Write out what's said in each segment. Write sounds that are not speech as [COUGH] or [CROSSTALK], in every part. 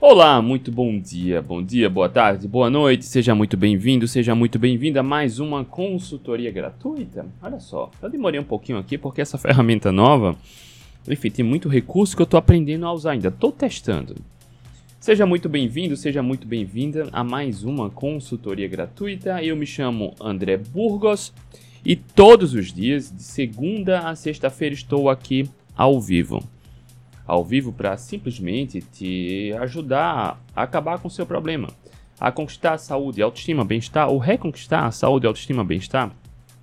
Olá, muito bom dia, bom dia, boa tarde, boa noite, seja muito bem-vindo, seja muito bem-vinda a mais uma consultoria gratuita. Olha só, eu demorei um pouquinho aqui porque essa [LAUGHS] ferramenta nova, enfim, tem muito recurso que eu estou aprendendo a usar ainda, estou testando. Seja muito bem-vindo, seja muito bem-vinda a mais uma consultoria gratuita. Eu me chamo André Burgos e todos os dias, de segunda a sexta-feira, estou aqui ao vivo ao vivo para simplesmente te ajudar a acabar com o seu problema, a conquistar a saúde, autoestima, bem-estar, ou reconquistar a saúde, autoestima, bem-estar,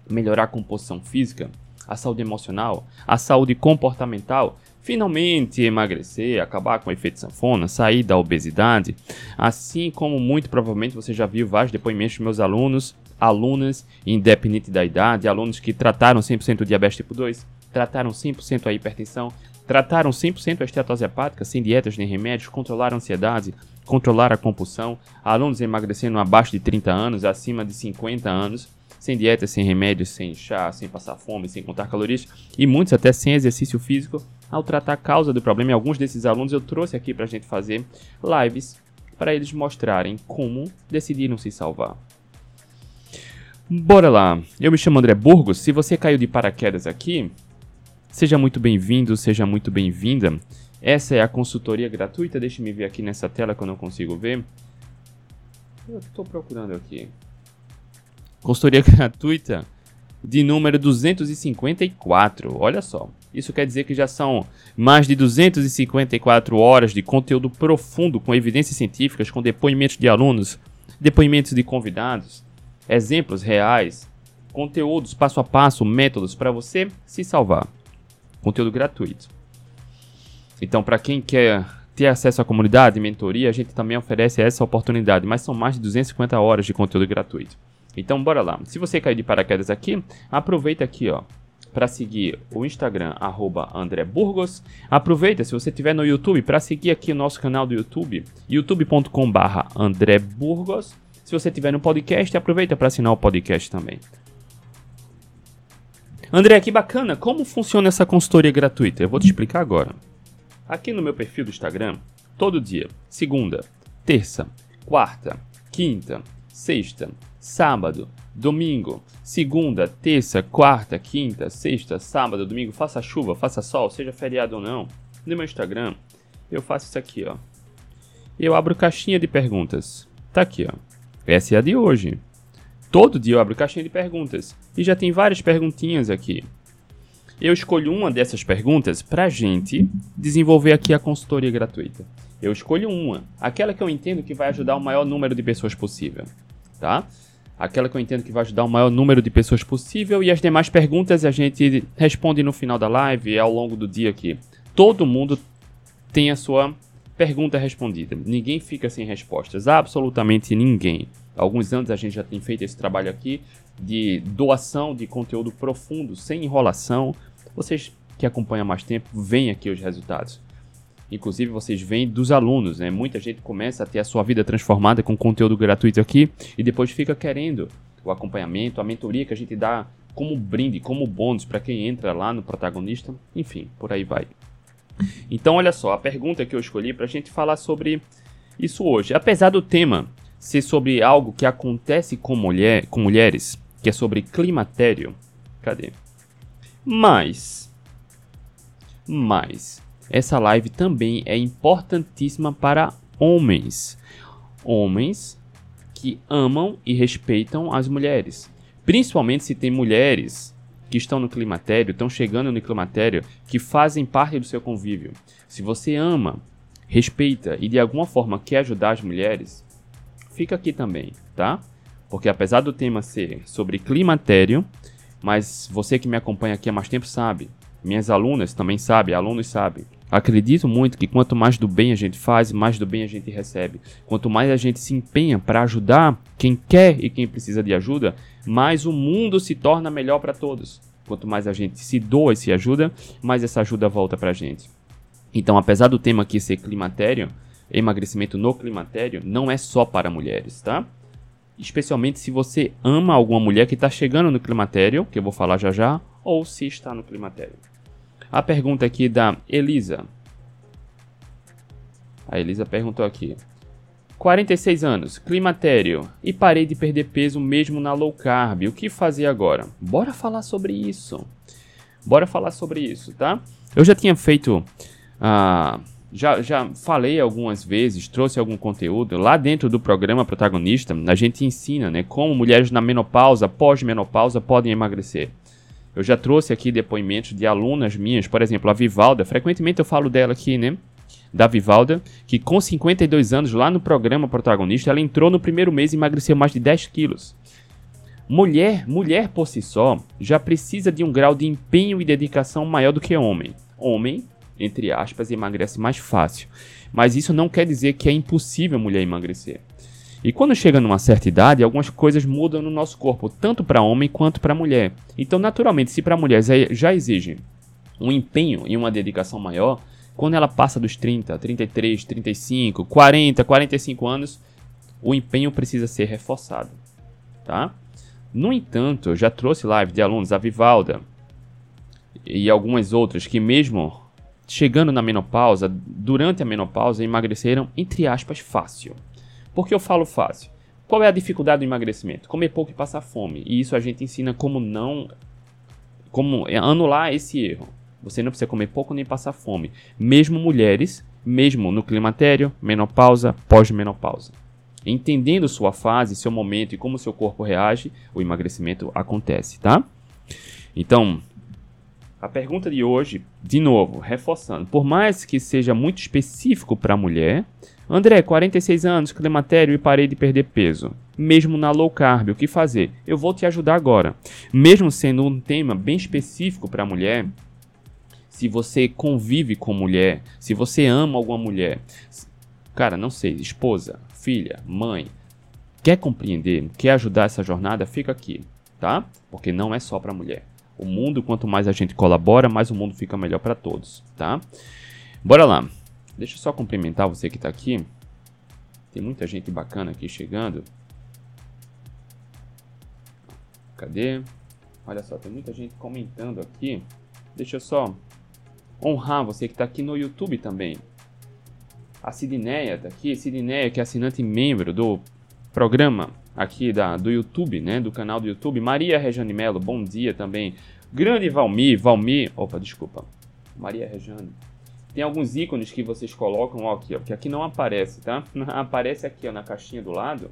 melhorar a composição física, a saúde emocional, a saúde comportamental, finalmente emagrecer, acabar com o efeito sanfona, sair da obesidade, assim como muito provavelmente você já viu vários depoimentos dos meus alunos, alunas, independente da idade, alunos que trataram 100% o diabetes tipo 2, trataram 100% a hipertensão, Trataram 100% a estetose hepática sem dietas nem remédios, controlaram a ansiedade, controlaram a compulsão, alunos emagrecendo abaixo de 30 anos, acima de 50 anos, sem dietas, sem remédios, sem chá, sem passar fome, sem contar calorias, e muitos até sem exercício físico, ao tratar a causa do problema. E alguns desses alunos eu trouxe aqui para a gente fazer lives para eles mostrarem como decidiram se salvar. Bora lá, eu me chamo André Burgos. Se você caiu de paraquedas aqui, Seja muito bem-vindo, seja muito bem-vinda. Essa é a consultoria gratuita. Deixe-me ver aqui nessa tela que eu não consigo ver. Eu estou procurando aqui. Consultoria [LAUGHS] gratuita de número 254. Olha só. Isso quer dizer que já são mais de 254 horas de conteúdo profundo com evidências científicas, com depoimentos de alunos, depoimentos de convidados, exemplos reais, conteúdos passo a passo, métodos para você se salvar conteúdo gratuito. Então, para quem quer ter acesso à comunidade, mentoria, a gente também oferece essa oportunidade, mas são mais de 250 horas de conteúdo gratuito. Então, bora lá. Se você cair de paraquedas aqui, aproveita aqui, ó, para seguir o Instagram @andreburgos. Aproveita se você estiver no YouTube para seguir aqui o nosso canal do YouTube, youtube.com/andreburgos. Se você estiver no podcast, aproveita para assinar o podcast também. André, que bacana! Como funciona essa consultoria gratuita? Eu vou te explicar agora. Aqui no meu perfil do Instagram, todo dia, segunda, terça, quarta, quinta, sexta, sábado, domingo, segunda, terça, quarta, quinta, sexta, sábado, domingo, faça chuva, faça sol, seja feriado ou não, no meu Instagram, eu faço isso aqui, ó. Eu abro caixinha de perguntas. Tá aqui, ó. Essa é a de hoje. Todo dia eu abro caixinha de perguntas e já tem várias perguntinhas aqui. Eu escolho uma dessas perguntas para a gente desenvolver aqui a consultoria gratuita. Eu escolho uma, aquela que eu entendo que vai ajudar o maior número de pessoas possível, tá? Aquela que eu entendo que vai ajudar o maior número de pessoas possível e as demais perguntas a gente responde no final da live e ao longo do dia aqui. Todo mundo tem a sua pergunta respondida. Ninguém fica sem respostas, absolutamente ninguém alguns anos a gente já tem feito esse trabalho aqui de doação de conteúdo profundo, sem enrolação. Vocês que acompanham mais tempo, veem aqui os resultados. Inclusive, vocês veem dos alunos, né? Muita gente começa a ter a sua vida transformada com conteúdo gratuito aqui e depois fica querendo o acompanhamento, a mentoria que a gente dá como brinde, como bônus para quem entra lá no protagonista. Enfim, por aí vai. Então, olha só, a pergunta que eu escolhi para a gente falar sobre isso hoje. Apesar do tema ser sobre algo que acontece com, mulher, com mulheres, que é sobre climatério. Cadê? Mas, mas, essa live também é importantíssima para homens. Homens que amam e respeitam as mulheres. Principalmente se tem mulheres que estão no climatério, estão chegando no climatério, que fazem parte do seu convívio. Se você ama, respeita e de alguma forma quer ajudar as mulheres, fica aqui também, tá? Porque apesar do tema ser sobre climatério, mas você que me acompanha aqui há mais tempo sabe, minhas alunas também sabem, alunos sabem. Acredito muito que quanto mais do bem a gente faz, mais do bem a gente recebe. Quanto mais a gente se empenha para ajudar quem quer e quem precisa de ajuda, mais o mundo se torna melhor para todos. Quanto mais a gente se doa e se ajuda, mais essa ajuda volta para a gente. Então, apesar do tema aqui ser climatério, emagrecimento no climatério não é só para mulheres, tá? Especialmente se você ama alguma mulher que está chegando no climatério, que eu vou falar já já, ou se está no climatério. A pergunta aqui da Elisa. A Elisa perguntou aqui. 46 anos, climatério e parei de perder peso mesmo na low carb. O que fazer agora? Bora falar sobre isso. Bora falar sobre isso, tá? Eu já tinha feito. Uh, já, já falei algumas vezes, trouxe algum conteúdo. Lá dentro do programa protagonista, a gente ensina né, como mulheres na menopausa, pós-menopausa, podem emagrecer. Eu já trouxe aqui depoimentos de alunas minhas, por exemplo, a Vivalda. Frequentemente eu falo dela aqui, né? Da Vivalda, que com 52 anos, lá no programa protagonista, ela entrou no primeiro mês e emagreceu mais de 10 quilos. Mulher, mulher por si só, já precisa de um grau de empenho e dedicação maior do que homem. Homem, entre aspas, emagrece mais fácil. Mas isso não quer dizer que é impossível mulher emagrecer. E quando chega numa certa idade, algumas coisas mudam no nosso corpo, tanto para homem quanto para mulher. Então, naturalmente, se para mulher já exige um empenho e uma dedicação maior, quando ela passa dos 30, 33, 35, 40, 45 anos, o empenho precisa ser reforçado, tá? No entanto, eu já trouxe live de alunos, a Vivalda e algumas outras que mesmo chegando na menopausa, durante a menopausa, emagreceram, entre aspas, fácil. Por que eu falo fácil? Qual é a dificuldade do emagrecimento? Comer pouco e passar fome. E isso a gente ensina como não. como anular esse erro. Você não precisa comer pouco nem passar fome. Mesmo mulheres, mesmo no climatério, menopausa, pós-menopausa. Entendendo sua fase, seu momento e como seu corpo reage, o emagrecimento acontece, tá? Então, a pergunta de hoje, de novo, reforçando, por mais que seja muito específico para a mulher, André, 46 anos, climatério e parei de perder peso. Mesmo na low carb, o que fazer? Eu vou te ajudar agora. Mesmo sendo um tema bem específico para a mulher, se você convive com mulher, se você ama alguma mulher, cara, não sei, esposa, filha, mãe, quer compreender, quer ajudar essa jornada, fica aqui, tá? Porque não é só para mulher. O mundo, quanto mais a gente colabora, mais o mundo fica melhor para todos, tá? Bora lá. Deixa eu só cumprimentar você que está aqui. Tem muita gente bacana aqui chegando. Cadê? Olha só, tem muita gente comentando aqui. Deixa eu só honrar você que está aqui no YouTube também. A Sidneia tá aqui, Sidneia que é assinante membro do programa aqui da, do YouTube, né, do canal do YouTube. Maria Rejane Melo, bom dia também. Grande Valmir, Valmir, opa, desculpa. Maria Rejane. Tem alguns ícones que vocês colocam, ó, aqui, ó, que aqui não aparece, tá? [LAUGHS] Aparece aqui, ó, na caixinha do lado,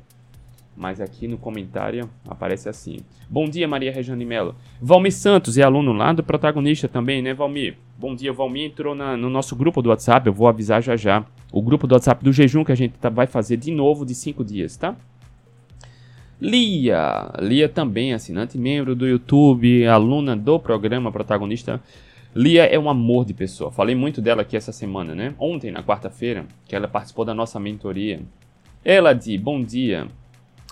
mas aqui no comentário aparece assim. Bom dia, Maria Rejane Melo. Valmir Santos é aluno lá do protagonista também, né, Valmir? Bom dia, o Valmir entrou na, no nosso grupo do WhatsApp, eu vou avisar já já. O grupo do WhatsApp do jejum que a gente tá, vai fazer de novo de 5 dias, tá? Lia, Lia também assinante membro do YouTube, aluna do programa protagonista. Lia é um amor de pessoa. Falei muito dela aqui essa semana, né? Ontem, na quarta-feira, que ela participou da nossa mentoria. Eladi, bom dia.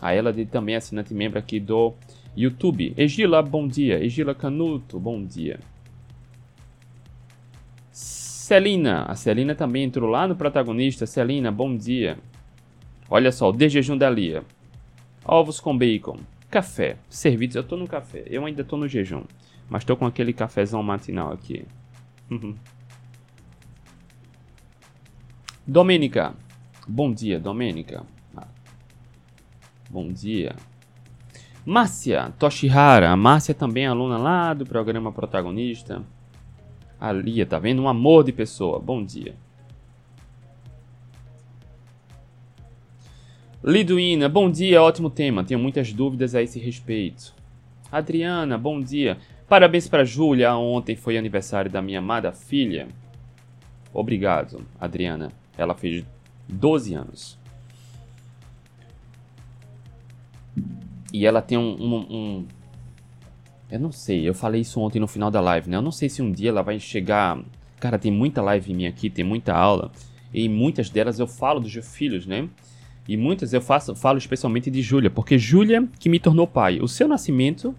A Eladi também é assinante membro aqui do YouTube. Egila, bom dia. Egila Canuto, bom dia. Celina, a Celina também entrou lá no protagonista. Celina, bom dia. Olha só, o de jejum da Lia. Ovos com bacon. Café. Servidos. Eu tô no café. Eu ainda tô no jejum. Mas tô com aquele cafezão matinal aqui. [LAUGHS] Domênica. Bom dia, Domênica. Bom dia. Márcia Toshihara. A Márcia também é aluna lá do programa Protagonista. A Lia, tá vendo? Um amor de pessoa. Bom dia. Liduína, bom dia, ótimo tema. Tenho muitas dúvidas a esse respeito. Adriana, bom dia. Parabéns para Júlia. Ontem foi aniversário da minha amada filha. Obrigado, Adriana. Ela fez 12 anos. E ela tem um, um, um, Eu não sei, eu falei isso ontem no final da live, né? Eu não sei se um dia ela vai chegar. Cara, tem muita live minha aqui, tem muita aula. E muitas delas eu falo dos filhos, né? E muitas eu faço, falo especialmente de Júlia, porque Júlia que me tornou pai. O seu nascimento,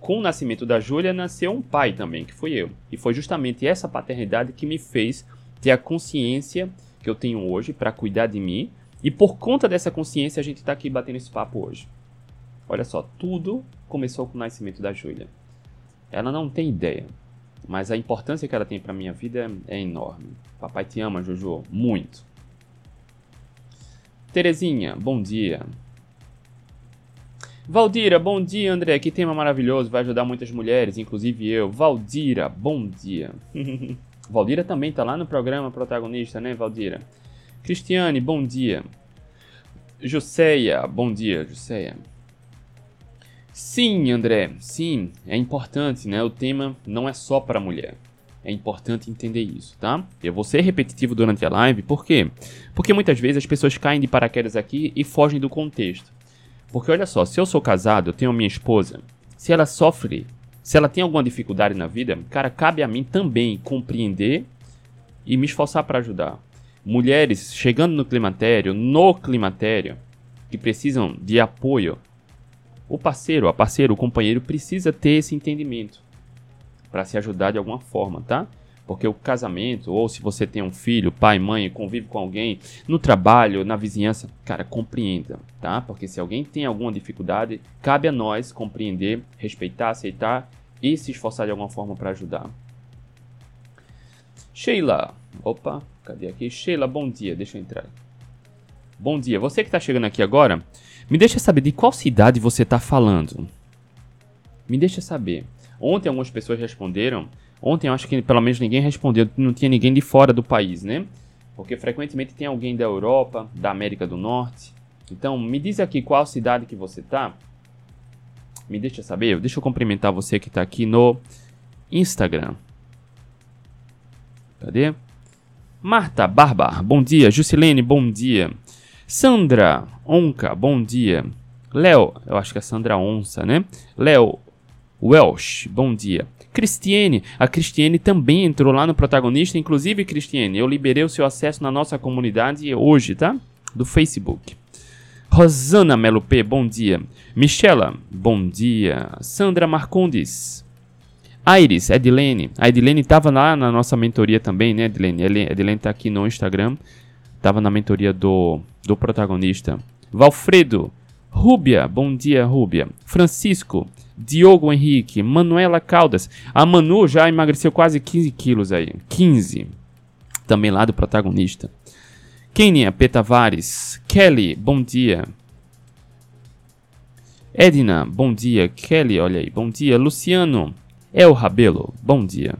com o nascimento da Júlia, nasceu um pai também, que fui eu. E foi justamente essa paternidade que me fez ter a consciência que eu tenho hoje para cuidar de mim. E por conta dessa consciência, a gente está aqui batendo esse papo hoje. Olha só, tudo começou com o nascimento da Júlia. Ela não tem ideia, mas a importância que ela tem para minha vida é enorme. Papai te ama, Jojo, muito. Terezinha, bom dia. Valdira, bom dia, André. Que tema maravilhoso, vai ajudar muitas mulheres, inclusive eu. Valdira, bom dia. [LAUGHS] Valdira também tá lá no programa protagonista, né, Valdira? Cristiane, bom dia. Juseia, bom dia, Juseia. Sim, André, sim, é importante, né? O tema não é só para mulher. É importante entender isso, tá? Eu vou ser repetitivo durante a live, por quê? Porque muitas vezes as pessoas caem de paraquedas aqui e fogem do contexto. Porque olha só, se eu sou casado, eu tenho minha esposa, se ela sofre, se ela tem alguma dificuldade na vida, cara, cabe a mim também compreender e me esforçar para ajudar. Mulheres chegando no climatério, no climatério, que precisam de apoio, o parceiro, a parceira, o companheiro precisa ter esse entendimento para se ajudar de alguma forma, tá? Porque o casamento, ou se você tem um filho, pai, mãe, convive com alguém, no trabalho, na vizinhança, cara, compreenda, tá? Porque se alguém tem alguma dificuldade, cabe a nós compreender, respeitar, aceitar e se esforçar de alguma forma para ajudar. Sheila, opa, cadê aqui? Sheila, bom dia, deixa eu entrar. Bom dia, você que está chegando aqui agora, me deixa saber de qual cidade você está falando. Me deixa saber. Ontem algumas pessoas responderam. Ontem eu acho que pelo menos ninguém respondeu. Não tinha ninguém de fora do país, né? Porque frequentemente tem alguém da Europa, da América do Norte. Então me diz aqui qual cidade que você tá. Me deixa saber. Deixa eu cumprimentar você que está aqui no Instagram. Cadê? Marta Barbar, bom dia. Jusilene, bom dia. Sandra Onca, bom dia. Léo, eu acho que é Sandra Onça, né? Léo Welsh, bom dia. Cristiane, a Cristiane também entrou lá no protagonista, inclusive Cristiane, eu liberei o seu acesso na nossa comunidade hoje, tá? Do Facebook. Rosana Melo P, bom dia. Michela, bom dia. Sandra Marcondes. Iris, Edilene. A Edilene estava lá na nossa mentoria também, né, Edilene? Edilene está aqui no Instagram. Estava na mentoria do, do protagonista. Valfredo. Rúbia, bom dia, Rúbia. Francisco. Diogo Henrique, Manuela Caldas. A Manu já emagreceu quase 15 quilos aí. 15. Também lá do protagonista. Kenia P. Tavares. Kelly, bom dia. Edna, bom dia. Kelly, olha aí, bom dia. Luciano. El Rabelo, bom dia.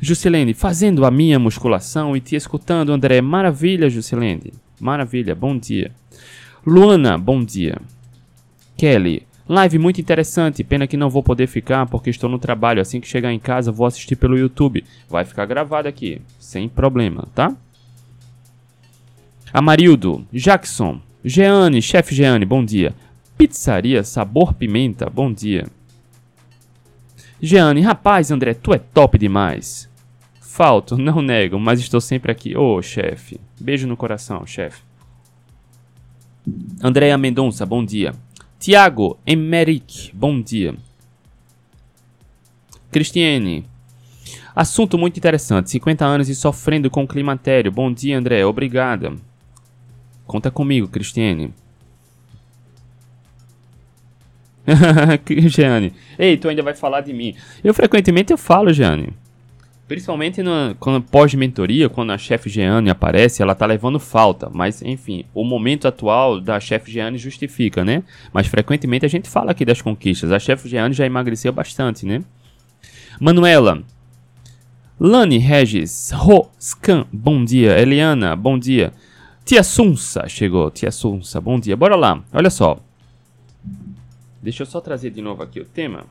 Juscelene, fazendo a minha musculação e te escutando, André. Maravilha, Juscelene. Maravilha, bom dia. Luana, bom dia. Kelly, Live muito interessante, pena que não vou poder ficar porque estou no trabalho. Assim que chegar em casa, vou assistir pelo YouTube. Vai ficar gravado aqui, sem problema, tá? Amarildo, Jackson, Jeane, chefe Jeane, bom dia. Pizzaria Sabor Pimenta, bom dia. Jeane, rapaz, André, tu é top demais. Falto, [LAUGHS] não nego, mas estou sempre aqui. Ô, oh, chefe. Beijo no coração, chefe. Andréa Mendonça, bom dia. Tiago Emerick, bom dia. Cristiane, assunto muito interessante. 50 anos e sofrendo com o climatério. Bom dia, André. Obrigada. Conta comigo, Cristiane. [LAUGHS] Jane. Ei, tu ainda vai falar de mim. Eu frequentemente eu falo, Jane. Principalmente quando pós-mentoria, quando a chefe Jeane aparece, ela tá levando falta. Mas, enfim, o momento atual da chefe Jeane justifica, né? Mas frequentemente a gente fala aqui das conquistas. A chefe Jeane já emagreceu bastante, né? Manuela. Lani Regis. Roscan, bom dia. Eliana, bom dia. Tia Sunsa chegou. Tia Sunsa, bom dia. Bora lá. Olha só. Deixa eu só trazer de novo aqui o tema.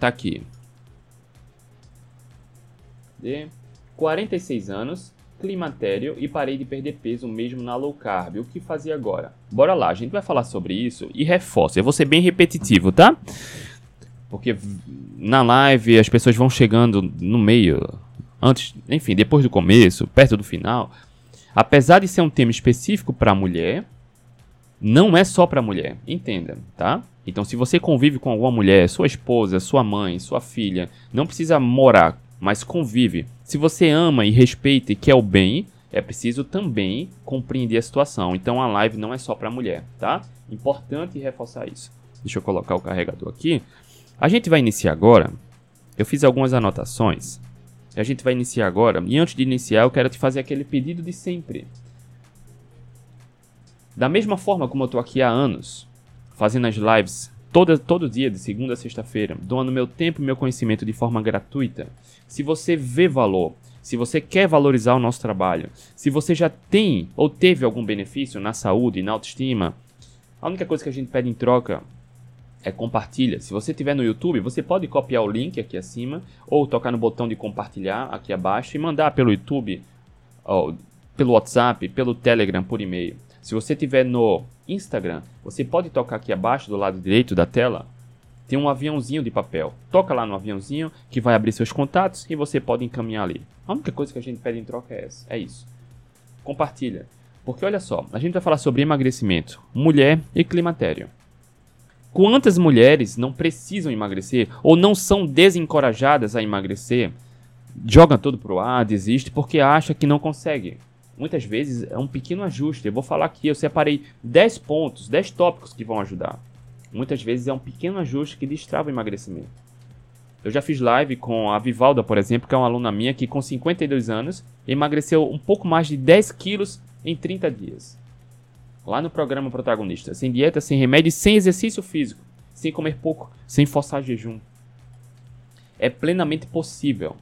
Tá aqui de 46 anos, climatério e parei de perder peso mesmo na low carb. O que fazer agora? Bora lá, a gente vai falar sobre isso e reforça. Eu vou ser bem repetitivo, tá? Porque na live as pessoas vão chegando no meio, antes, enfim, depois do começo, perto do final. Apesar de ser um tema específico para mulher, não é só para mulher, entenda, tá? Então, se você convive com alguma mulher, sua esposa, sua mãe, sua filha, não precisa morar mas convive. Se você ama e respeita e quer o bem, é preciso também compreender a situação. Então a live não é só para mulher, tá? Importante reforçar isso. Deixa eu colocar o carregador aqui. A gente vai iniciar agora. Eu fiz algumas anotações. A gente vai iniciar agora. E antes de iniciar, eu quero te fazer aquele pedido de sempre. Da mesma forma como eu estou aqui há anos, fazendo as lives todo, todo dia, de segunda a sexta-feira, doando meu tempo e meu conhecimento de forma gratuita. Se você vê valor, se você quer valorizar o nosso trabalho, se você já tem ou teve algum benefício na saúde, na autoestima, a única coisa que a gente pede em troca é compartilha. Se você estiver no YouTube, você pode copiar o link aqui acima ou tocar no botão de compartilhar aqui abaixo e mandar pelo YouTube, ou pelo WhatsApp, pelo Telegram, por e-mail. Se você estiver no Instagram, você pode tocar aqui abaixo do lado direito da tela, tem um aviãozinho de papel. Toca lá no aviãozinho que vai abrir seus contatos e você pode encaminhar ali. A única coisa que a gente pede em troca é essa, é isso. Compartilha. Porque olha só, a gente vai falar sobre emagrecimento, mulher e climatério. Quantas mulheres não precisam emagrecer ou não são desencorajadas a emagrecer, jogam tudo pro ar, desiste porque acha que não consegue? Muitas vezes é um pequeno ajuste. Eu vou falar aqui, eu separei 10 pontos, 10 tópicos que vão ajudar. Muitas vezes é um pequeno ajuste que destrava o emagrecimento. Eu já fiz live com a Vivalda, por exemplo, que é uma aluna minha que com 52 anos emagreceu um pouco mais de 10 quilos em 30 dias. Lá no programa protagonista. Sem dieta, sem remédio, sem exercício físico. Sem comer pouco, sem forçar jejum. É plenamente possível.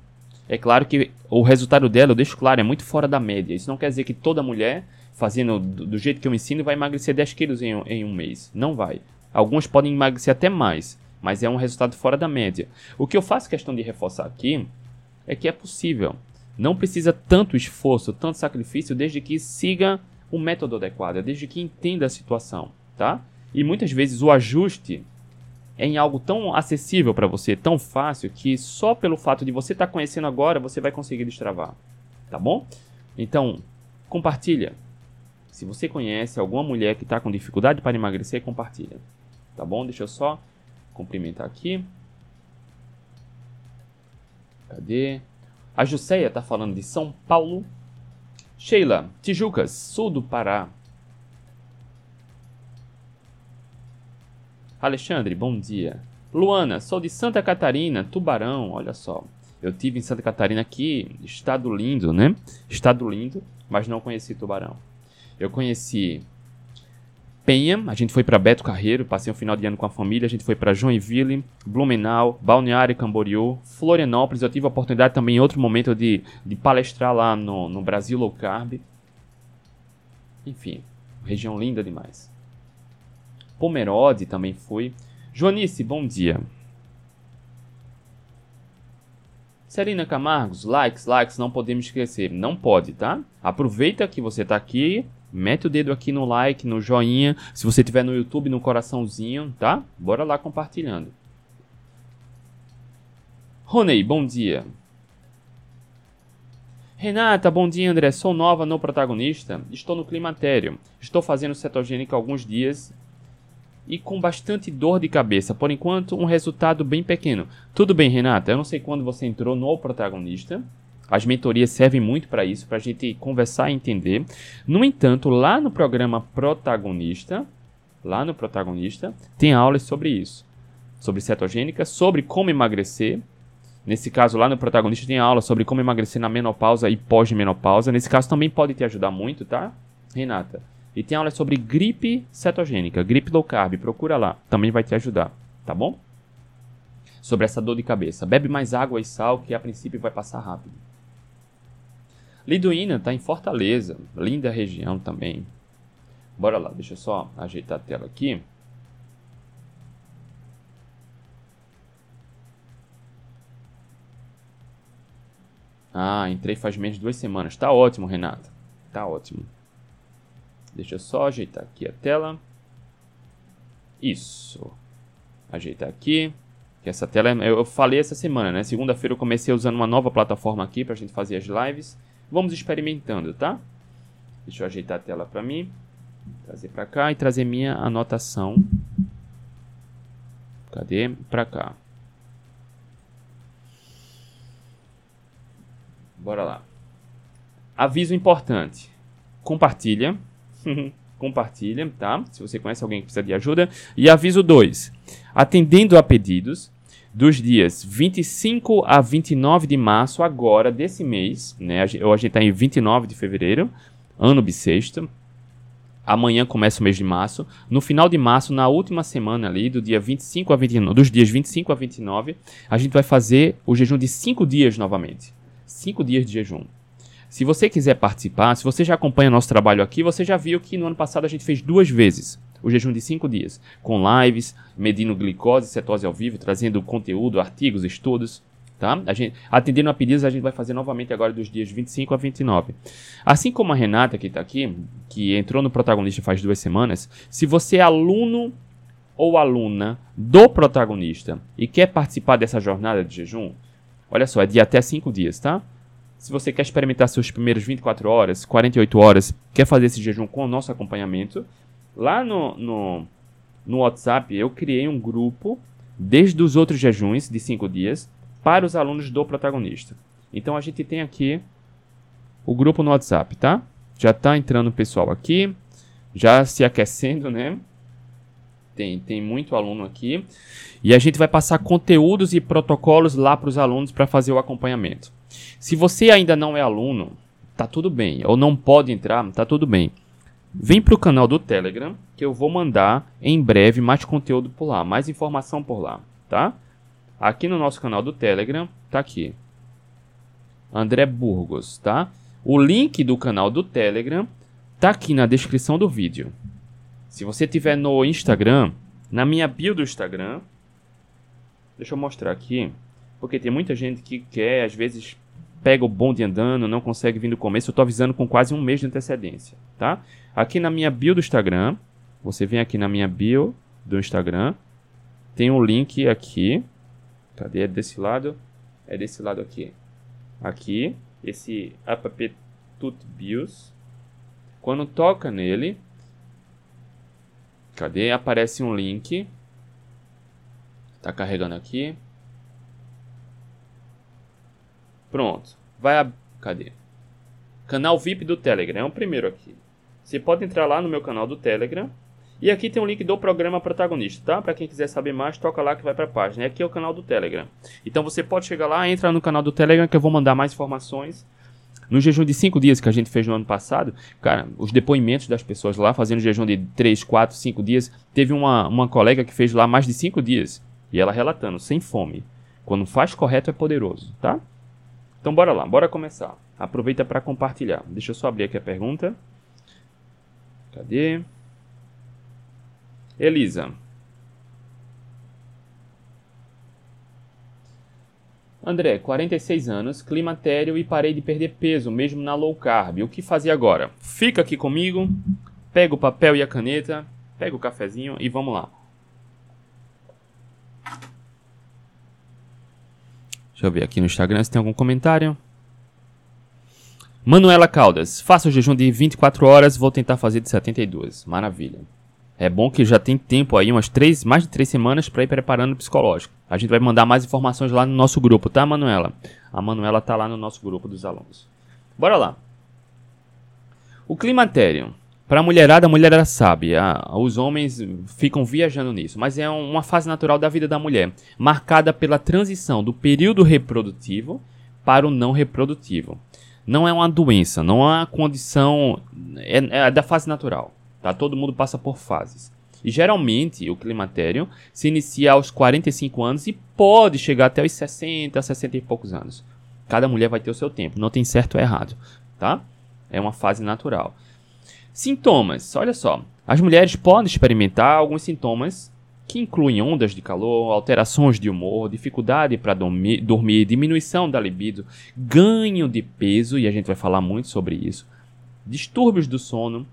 É claro que o resultado dela, eu deixo claro, é muito fora da média. Isso não quer dizer que toda mulher, fazendo do, jeito que eu ensino, vai emagrecer 10 quilos em, em um mês. Não vai. Alguns podem emagrecer até mais, mas é um resultado fora da média. O que eu faço questão de reforçar aqui é que é possível. Não precisa tanto esforço, tanto sacrifício, desde que siga o método adequado, desde que entenda a situação, tá? E muitas vezes o ajuste em algo tão acessível para você, tão fácil, que só pelo fato de você estar tá conhecendo agora, você vai conseguir destravar, tá bom? Então, compartilha. Se você conhece alguma mulher que está com dificuldade para emagrecer, compartilha, tá bom? Deixa eu só cumprimentar aqui. Cadê? A Juseia está falando de São Paulo. Sheila, Tijucas, sul do Pará. Alexandre, bom dia. Luana, sou de Santa Catarina, Tubarão, olha só. Eu tive em Santa Catarina aqui, estado lindo, né? Estado lindo, mas não conheci Tubarão. Eu conheci Penha, a gente foi para Beto Carreiro, passei um final de ano com a família, a gente foi para Joinville, Blumenau, Balneário Camboriú, Florianópolis. Eu tive a oportunidade também em outro momento de, de palestrar lá no, no Brasil Low Carb. Enfim, região linda demais. Pomerode também fui. Joanice, bom dia. Serena Camargos, likes, likes, não podemos esquecer. Não pode, tá? Aproveita que você está aqui, Mete o dedo aqui no like, no joinha. Se você estiver no YouTube, no coraçãozinho, tá? Bora lá compartilhando. Ronei, bom dia. Renata, bom dia, André. Sou nova no protagonista. Estou no climatério. Estou fazendo cetogênica alguns dias e com bastante dor de cabeça. Por enquanto, um resultado bem pequeno. Tudo bem, Renata. Eu não sei quando você entrou no protagonista. As mentorias servem muito para isso, para a gente conversar e entender. No entanto, lá no programa Protagonista, lá no Protagonista, tem aulas sobre isso. Sobre cetogênica, sobre como emagrecer. Nesse caso, lá no Protagonista tem aula sobre como emagrecer na menopausa e pós-menopausa. Nesse caso também pode te ajudar muito, tá, Renata? E tem aula sobre gripe cetogênica, gripe low carb, procura lá. Também vai te ajudar, tá bom? Sobre essa dor de cabeça. Bebe mais água e sal, que a princípio vai passar rápido. Liduína está em Fortaleza, linda região também. Bora lá, deixa eu só ajeitar a tela aqui. Ah, entrei faz menos de duas semanas. Tá ótimo, Renata. Tá ótimo. Deixa eu só ajeitar aqui a tela. Isso. Ajeitar aqui. Que essa tela, eu falei essa semana, né? Segunda-feira eu comecei usando uma nova plataforma aqui para a gente fazer as lives. Vamos experimentando, tá? Deixa eu ajeitar a tela para mim. Trazer para cá e trazer minha anotação. Cadê? Para cá. Bora lá. Aviso importante. Compartilha. Compartilha, tá? Se você conhece alguém que precisa de ajuda. E aviso 2. Atendendo a pedidos, dos dias 25 a 29 de março, agora desse mês, né? Hoje a gente está em 29 de fevereiro, ano bissexto. Amanhã começa o mês de março. No final de março, na última semana ali, do dia 25 a 29, dos dias 25 a 29, a gente vai fazer o jejum de 5 dias novamente. 5 dias de jejum. Se você quiser participar, se você já acompanha nosso trabalho aqui, você já viu que no ano passado a gente fez duas vezes o jejum de 5 dias, com lives, medindo glicose e cetose ao vivo, trazendo conteúdo, artigos, estudos. Tá? A gente, atendendo a pedidos, a gente vai fazer novamente agora dos dias 25 a 29. Assim como a Renata, que está aqui, que entrou no protagonista faz duas semanas, se você é aluno ou aluna do protagonista e quer participar dessa jornada de jejum, olha só, é de até 5 dias, tá? Se você quer experimentar seus primeiros 24 horas, 48 horas, quer fazer esse jejum com o nosso acompanhamento, lá no, no, no WhatsApp eu criei um grupo desde os outros jejuns de 5 dias para os alunos do protagonista. Então a gente tem aqui o grupo no WhatsApp, tá? Já está entrando o pessoal aqui, já se aquecendo, né? Tem, tem muito aluno aqui. E a gente vai passar conteúdos e protocolos lá para os alunos para fazer o acompanhamento. Se você ainda não é aluno, tá tudo bem. Ou não pode entrar, tá tudo bem. Vem para o canal do Telegram que eu vou mandar em breve mais conteúdo por lá, mais informação por lá, tá? Aqui no nosso canal do Telegram, tá aqui. André Burgos, tá? O link do canal do Telegram tá aqui na descrição do vídeo. Se você tiver no Instagram, na minha bio do Instagram, deixa eu mostrar aqui, porque tem muita gente que quer, às vezes pega o bonde andando, não consegue vir no começo, eu tô avisando com quase um mês de antecedência, tá? Aqui na minha bio do Instagram, você vem aqui na minha bio do Instagram, tem um link aqui, Cadê? É desse lado? É desse lado aqui. Aqui, esse app tutbios. Quando toca nele, cadê? Aparece um link. Tá carregando aqui. Pronto. Vai a... Cadê? Canal VIP do Telegram. É o primeiro aqui. Você pode entrar lá no meu canal do Telegram e aqui tem um link do programa protagonista, tá? Para quem quiser saber mais, toca lá que vai para a página. E aqui é o canal do Telegram. Então você pode chegar lá, entra no canal do Telegram que eu vou mandar mais informações. No jejum de 5 dias que a gente fez no ano passado, cara, os depoimentos das pessoas lá fazendo jejum de 3, 4, 5 dias. Teve uma, uma colega que fez lá mais de 5 dias. E ela relatando, sem fome. Quando faz correto é poderoso, tá? Então bora lá, bora começar. Aproveita para compartilhar. Deixa eu só abrir aqui a pergunta. Cadê? Elisa. André, 46 anos, climatério e parei de perder peso, mesmo na low carb. O que fazer agora? Fica aqui comigo, pega o papel e a caneta, pega o cafezinho e vamos lá. Deixa eu ver aqui no Instagram se tem algum comentário. Manuela Caldas, faça o jejum de 24 horas, vou tentar fazer de 72. Maravilha. É bom que já tem tempo aí, umas três, mais de três semanas para ir preparando o psicológico. A gente vai mandar mais informações lá no nosso grupo, tá, Manuela? A Manuela tá lá no nosso grupo dos alunos. Bora lá. O climatério. Para a mulherada, a mulherada sabe, a, os homens ficam viajando nisso, mas é uma fase natural da vida da mulher, marcada pela transição do período reprodutivo para o não reprodutivo. Não é uma doença, não é uma condição, é, é da fase natural. Tá? Todo mundo passa por fases. E geralmente o climatério se inicia aos 45 anos e pode chegar até os 60, 60 e poucos anos. Cada mulher vai ter o seu tempo, não tem certo ou errado, tá? É uma fase natural. Sintomas, olha só. As mulheres podem experimentar alguns sintomas que incluem ondas de calor, alterações de humor, dificuldade para dormir, diminuição da libido, ganho de peso, e a gente vai falar muito sobre isso, distúrbios do sono,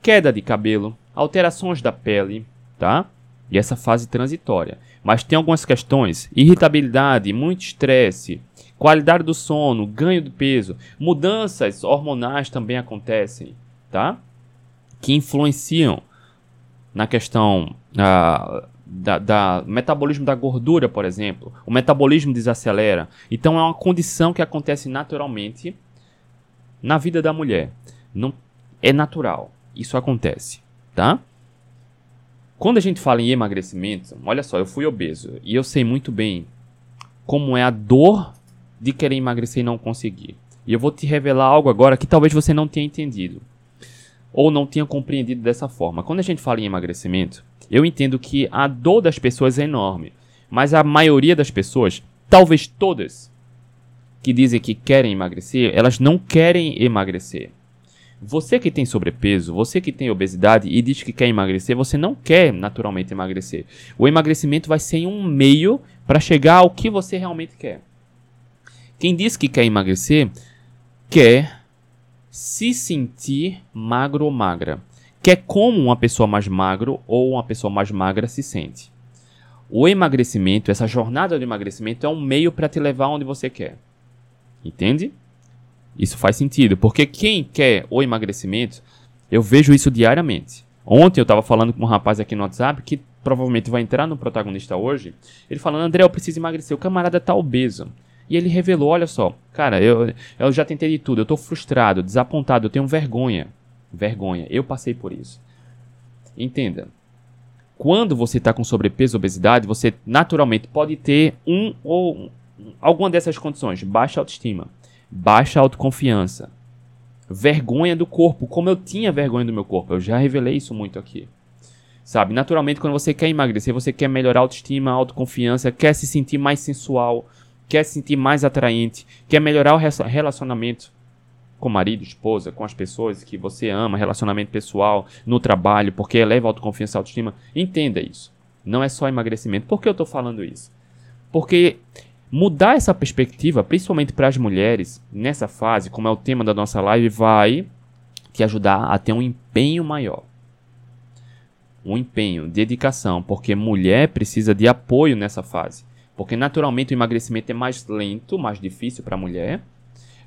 queda de cabelo, alterações da pele, tá? E essa fase transitória. Mas tem algumas questões: irritabilidade, muito estresse, qualidade do sono, ganho de peso, mudanças hormonais também acontecem, tá? Que influenciam na questão ah, da, da, metabolismo da gordura, por exemplo. O metabolismo desacelera. Então é uma condição que acontece naturalmente na vida da mulher. Não é natural isso acontece, tá? Quando a gente fala em emagrecimento, olha só, eu fui obeso e eu sei muito bem como é a dor de querer emagrecer e não conseguir. E eu vou te revelar algo agora que talvez você não tenha entendido. Ou não tinha compreendido dessa forma. Quando a gente fala em emagrecimento, eu entendo que a dor das pessoas é enorme, mas a maioria das pessoas, talvez todas, que dizem que querem emagrecer, elas não querem emagrecer. Você que tem sobrepeso, você que tem obesidade e diz que quer emagrecer, você não quer naturalmente emagrecer. O emagrecimento vai ser um meio para chegar ao que você realmente quer. Quem diz que quer emagrecer, quer se sentir magro ou magra. Quer como uma pessoa mais magro ou uma pessoa mais magra se sente. O emagrecimento, essa jornada de emagrecimento é um meio para te levar onde você quer. Entende? Isso faz sentido, porque quem quer o emagrecimento, eu vejo isso diariamente. Ontem eu estava falando com um rapaz aqui no WhatsApp que provavelmente vai entrar no protagonista hoje. Ele falando: André, eu preciso emagrecer. O camarada tá obeso. E ele revelou: olha só, cara, eu, eu já tentei de tudo. Eu tô frustrado, desapontado, eu tenho vergonha. Vergonha. Eu passei por isso. Entenda. Quando você está com sobrepeso, obesidade, você naturalmente pode ter um ou alguma dessas condições: baixa autoestima baixa autoconfiança, vergonha do corpo, como eu tinha vergonha do meu corpo. Eu já revelei isso muito aqui. Sabe, naturalmente quando você quer emagrecer, você quer melhorar a autoestima, autoconfiança, quer se sentir mais sensual, quer se sentir mais atraente, quer melhorar o relacionamento com marido, esposa, com as pessoas que você ama, relacionamento pessoal, no trabalho, porque eleva a autoconfiança e autoestima. Entenda isso. Não é só emagrecimento. Por que eu estou falando isso? Porque Mudar essa perspectiva, principalmente para as mulheres, nessa fase, como é o tema da nossa live, vai te ajudar a ter um empenho maior. Um empenho, dedicação, porque mulher precisa de apoio nessa fase. Porque naturalmente o emagrecimento é mais lento, mais difícil para a mulher,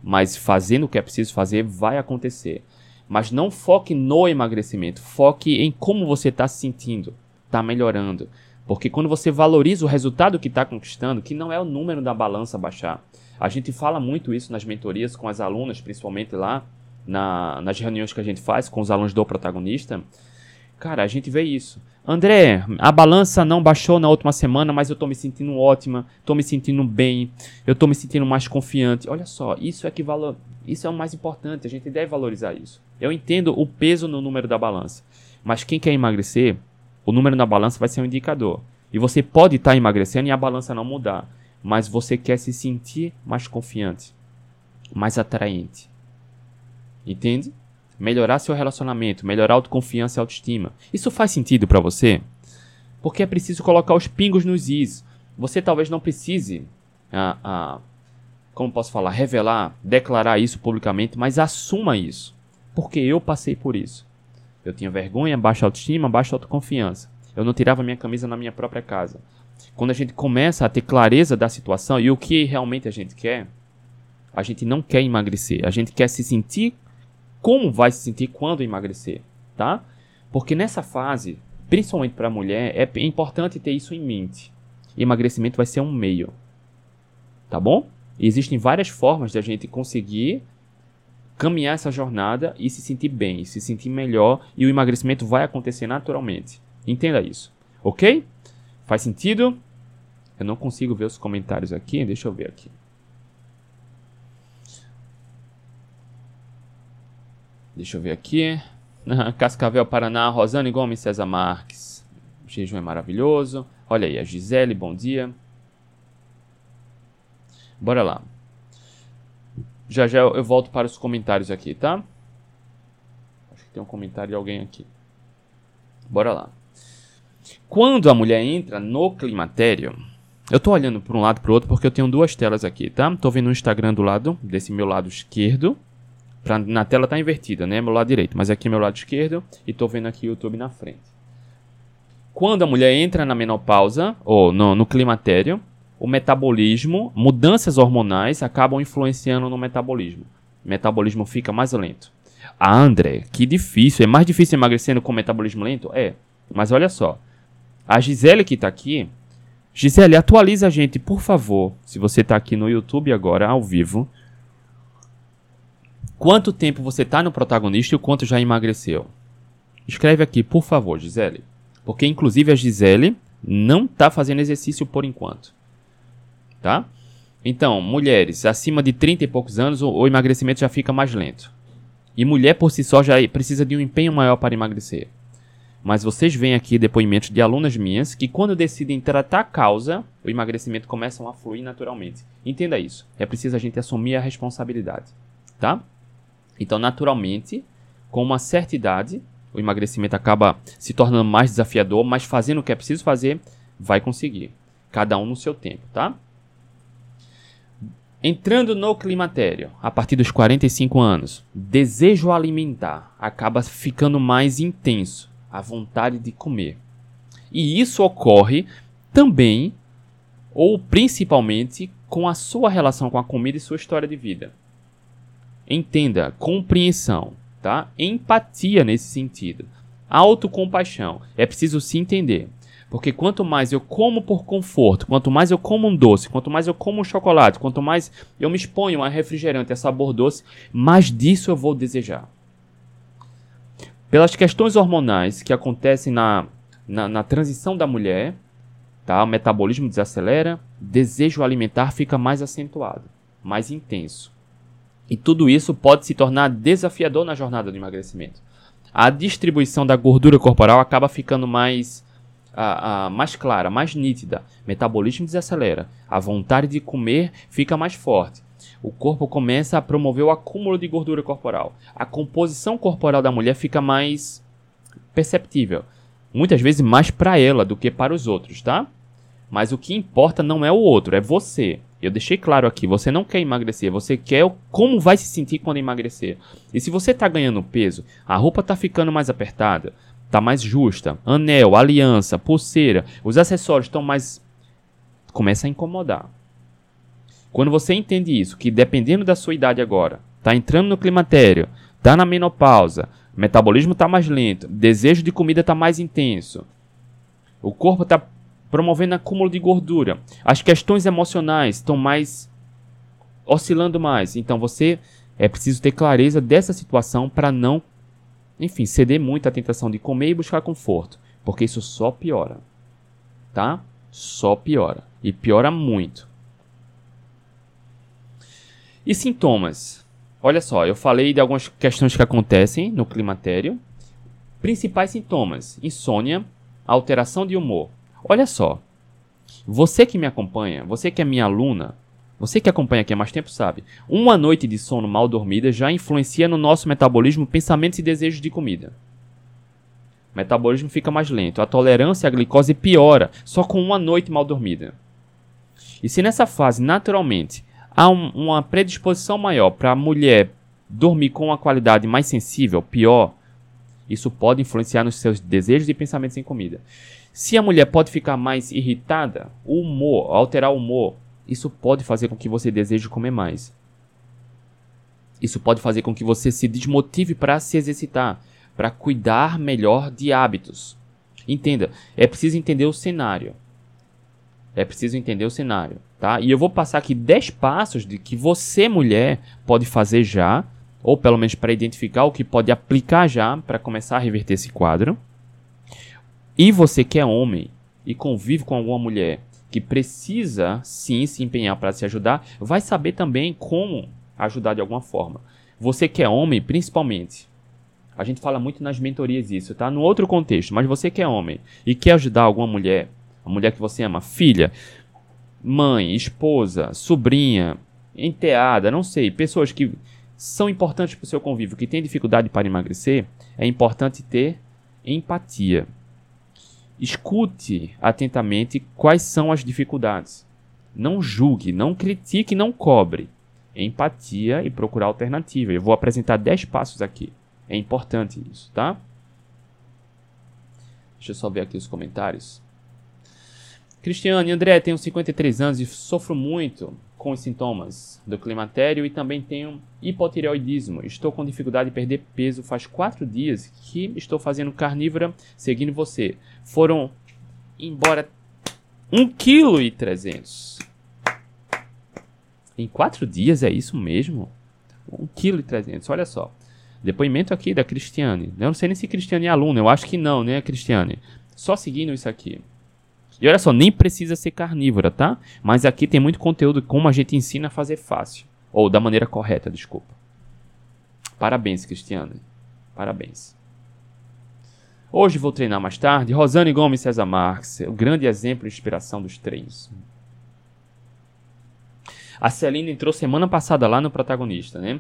mas fazendo o que é preciso fazer vai acontecer. Mas não foque no emagrecimento, foque em como você está se sentindo, está melhorando, porque quando você valoriza o resultado que está conquistando, que não é o número da balança baixar. A gente fala muito isso nas mentorias com as alunas, principalmente lá na, nas reuniões que a gente faz com os alunos do protagonista. Cara, a gente vê isso. André, a balança não baixou na última semana, mas eu estou me sentindo ótima, estou me sentindo bem, eu estou me sentindo mais confiante. Olha só, isso é que valor, isso é o mais importante, a gente deve valorizar isso. Eu entendo o peso no número da balança, mas quem quer emagrecer o número na balança vai ser um indicador. E você pode estar tá emagrecendo e a balança não mudar, mas você quer se sentir mais confiante, mais atraente. Entende? Melhorar seu relacionamento, melhorar autoconfiança e autoestima. Isso faz sentido para você? Porque é preciso colocar os pingos nos is. Você talvez não precise, ah, ah, como posso falar, revelar, declarar isso publicamente, mas assuma isso. Porque eu passei por isso. Eu tinha vergonha, baixa autoestima, baixa autoconfiança. Eu não tirava minha camisa na minha própria casa. Quando a gente começa a ter clareza da situação e o que realmente a gente quer, a gente não quer emagrecer. A gente quer se sentir como vai se sentir quando emagrecer, tá? Porque nessa fase, principalmente para a mulher, é importante ter isso em mente. Emagrecimento vai ser um meio, tá bom? E existem várias formas de a gente conseguir caminhar essa jornada e se sentir bem, se sentir melhor e o emagrecimento vai acontecer naturalmente. Entenda isso, ok? Faz sentido? Eu não consigo ver os comentários aqui, deixa eu ver aqui. Deixa eu ver aqui. Cascavel, Paraná, Rosane Gomes, César Marques. O jejum é maravilhoso. Olha aí, a Gisele, bom dia. Bora lá. Já já eu volto para os comentários aqui, tá? Acho que tem um comentário de alguém aqui. Bora lá. Quando a mulher entra no climatério, eu tô olhando para um lado para o outro porque eu tenho duas telas aqui, tá? Tô vendo o Instagram do lado, desse meu lado esquerdo. Pra, na tela tá invertida, né? Meu lado direito, mas aqui é meu lado esquerdo e tô vendo aqui o YouTube na frente. Quando a mulher entra na menopausa, ou no, no climatério, o metabolismo, mudanças hormonais acabam influenciando no metabolismo. O metabolismo fica mais lento. Ah, André, que difícil. É mais difícil emagrecendo com metabolismo lento? É. Mas olha só. A Gisele que está aqui. Gisele, atualiza a gente, por favor. Se você está aqui no YouTube agora, ao vivo. Quanto tempo você está no protagonista e o quanto já emagreceu? Escreve aqui, por favor, Gisele. Porque, inclusive, a Gisele não está fazendo exercício por enquanto tá? Então, mulheres acima de 30 e poucos anos, o, o emagrecimento já fica mais lento. E mulher por si só já precisa de um empenho maior para emagrecer. Mas vocês veem aqui depoimentos de alunas minhas que quando decidem tratar a causa, o emagrecimento começa a fluir naturalmente. Entenda isso. É preciso a gente assumir a responsabilidade, tá? Então, naturalmente, com uma certa idade, o emagrecimento acaba se tornando mais desafiador, mas fazendo o que é preciso fazer, vai conseguir. Cada um no seu tempo, tá? Entrando no climatério, a partir dos 45 anos, desejo alimentar acaba ficando mais intenso, a vontade de comer. E isso ocorre também, ou principalmente, com a sua relação com a comida e sua história de vida. Entenda, compreensão, tá? Empatia nesse sentido. Autocompaixão. É preciso se entender. Porque quanto mais eu como por conforto, quanto mais eu como um doce, quanto mais eu como um chocolate, quanto mais eu me exponho a refrigerante, a sabor doce, mais disso eu vou desejar. Pelas questões hormonais que acontecem na, na, na transição da mulher, tá? o metabolismo desacelera, desejo alimentar fica mais acentuado, mais intenso. E tudo isso pode se tornar desafiador na jornada do emagrecimento. A distribuição da gordura corporal acaba ficando mais a, a, mais clara, mais nítida. Metabolismo desacelera. A vontade de comer fica mais forte. O corpo começa a promover o acúmulo de gordura corporal. A composição corporal da mulher fica mais perceptível. Muitas vezes mais para ela do que para os outros, tá? Mas o que importa não é o outro, é você. Eu deixei claro aqui, você não quer emagrecer, você quer como vai se sentir quando emagrecer. E se você está ganhando peso, a roupa está ficando mais apertada, tá mais justa. Anel, aliança, pulseira, os acessórios estão mais. Começa a incomodar. Quando você entende isso, que dependendo da sua idade agora, tá entrando no climatério, tá na menopausa, metabolismo tá mais lento, desejo de comida tá mais intenso, o corpo tá promovendo acúmulo de gordura, as questões emocionais estão mais oscilando mais. Então você é preciso ter clareza dessa situação para não enfim, ceder muito à tentação de comer e buscar conforto, porque isso só piora. Tá? Só piora. E piora muito. E sintomas? Olha só, eu falei de algumas questões que acontecem no climatério. Principais sintomas: insônia, alteração de humor. Olha só, você que me acompanha, você que é minha aluna, você que acompanha aqui há mais tempo sabe, uma noite de sono mal dormida já influencia no nosso metabolismo pensamentos e desejos de comida. O metabolismo fica mais lento, a tolerância à glicose piora só com uma noite mal dormida. E se nessa fase, naturalmente, há um, uma predisposição maior para a mulher dormir com uma qualidade mais sensível, pior, isso pode influenciar nos seus desejos e pensamentos em comida. Se a mulher pode ficar mais irritada, o humor, alterar o humor, isso pode fazer com que você deseje comer mais. Isso pode fazer com que você se desmotive para se exercitar, para cuidar melhor de hábitos. Entenda, é preciso entender o cenário. É preciso entender o cenário, tá? E eu vou passar aqui 10 passos de que você, mulher, pode fazer já, ou pelo menos para identificar o que pode aplicar já para começar a reverter esse quadro. E você que é homem e convive com alguma mulher que precisa sim se empenhar para se ajudar, vai saber também como ajudar de alguma forma. Você que é homem, principalmente. A gente fala muito nas mentorias isso, tá? No outro contexto, mas você que é homem e quer ajudar alguma mulher, a mulher que você ama, filha, mãe, esposa, sobrinha, enteada, não sei, pessoas que são importantes para o seu convívio, que têm dificuldade para emagrecer, é importante ter empatia. Escute atentamente quais são as dificuldades. Não julgue, não critique, não cobre. Empatia e procurar alternativa. Eu vou apresentar 10 passos aqui. É importante isso, tá? Deixa eu só ver aqui os comentários. Cristiane, André, tenho 53 anos e sofro muito com os sintomas do climatério e também tenho hipotireoidismo. Estou com dificuldade de perder peso faz quatro dias que estou fazendo carnívora seguindo você. Foram embora 1,3 kg. Em quatro dias é isso mesmo? 1,3 kg, olha só. Depoimento aqui da Cristiane. Eu não sei nem se Cristiane é aluna, eu acho que não, né, Cristiane? Só seguindo isso aqui. E olha só, nem precisa ser carnívora, tá? Mas aqui tem muito conteúdo como a gente ensina a fazer fácil. Ou da maneira correta, desculpa. Parabéns, Cristiane. Parabéns. Hoje vou treinar mais tarde. Rosane Gomes César Marques, o grande exemplo e inspiração dos treinos. A Celine entrou semana passada lá no protagonista, né?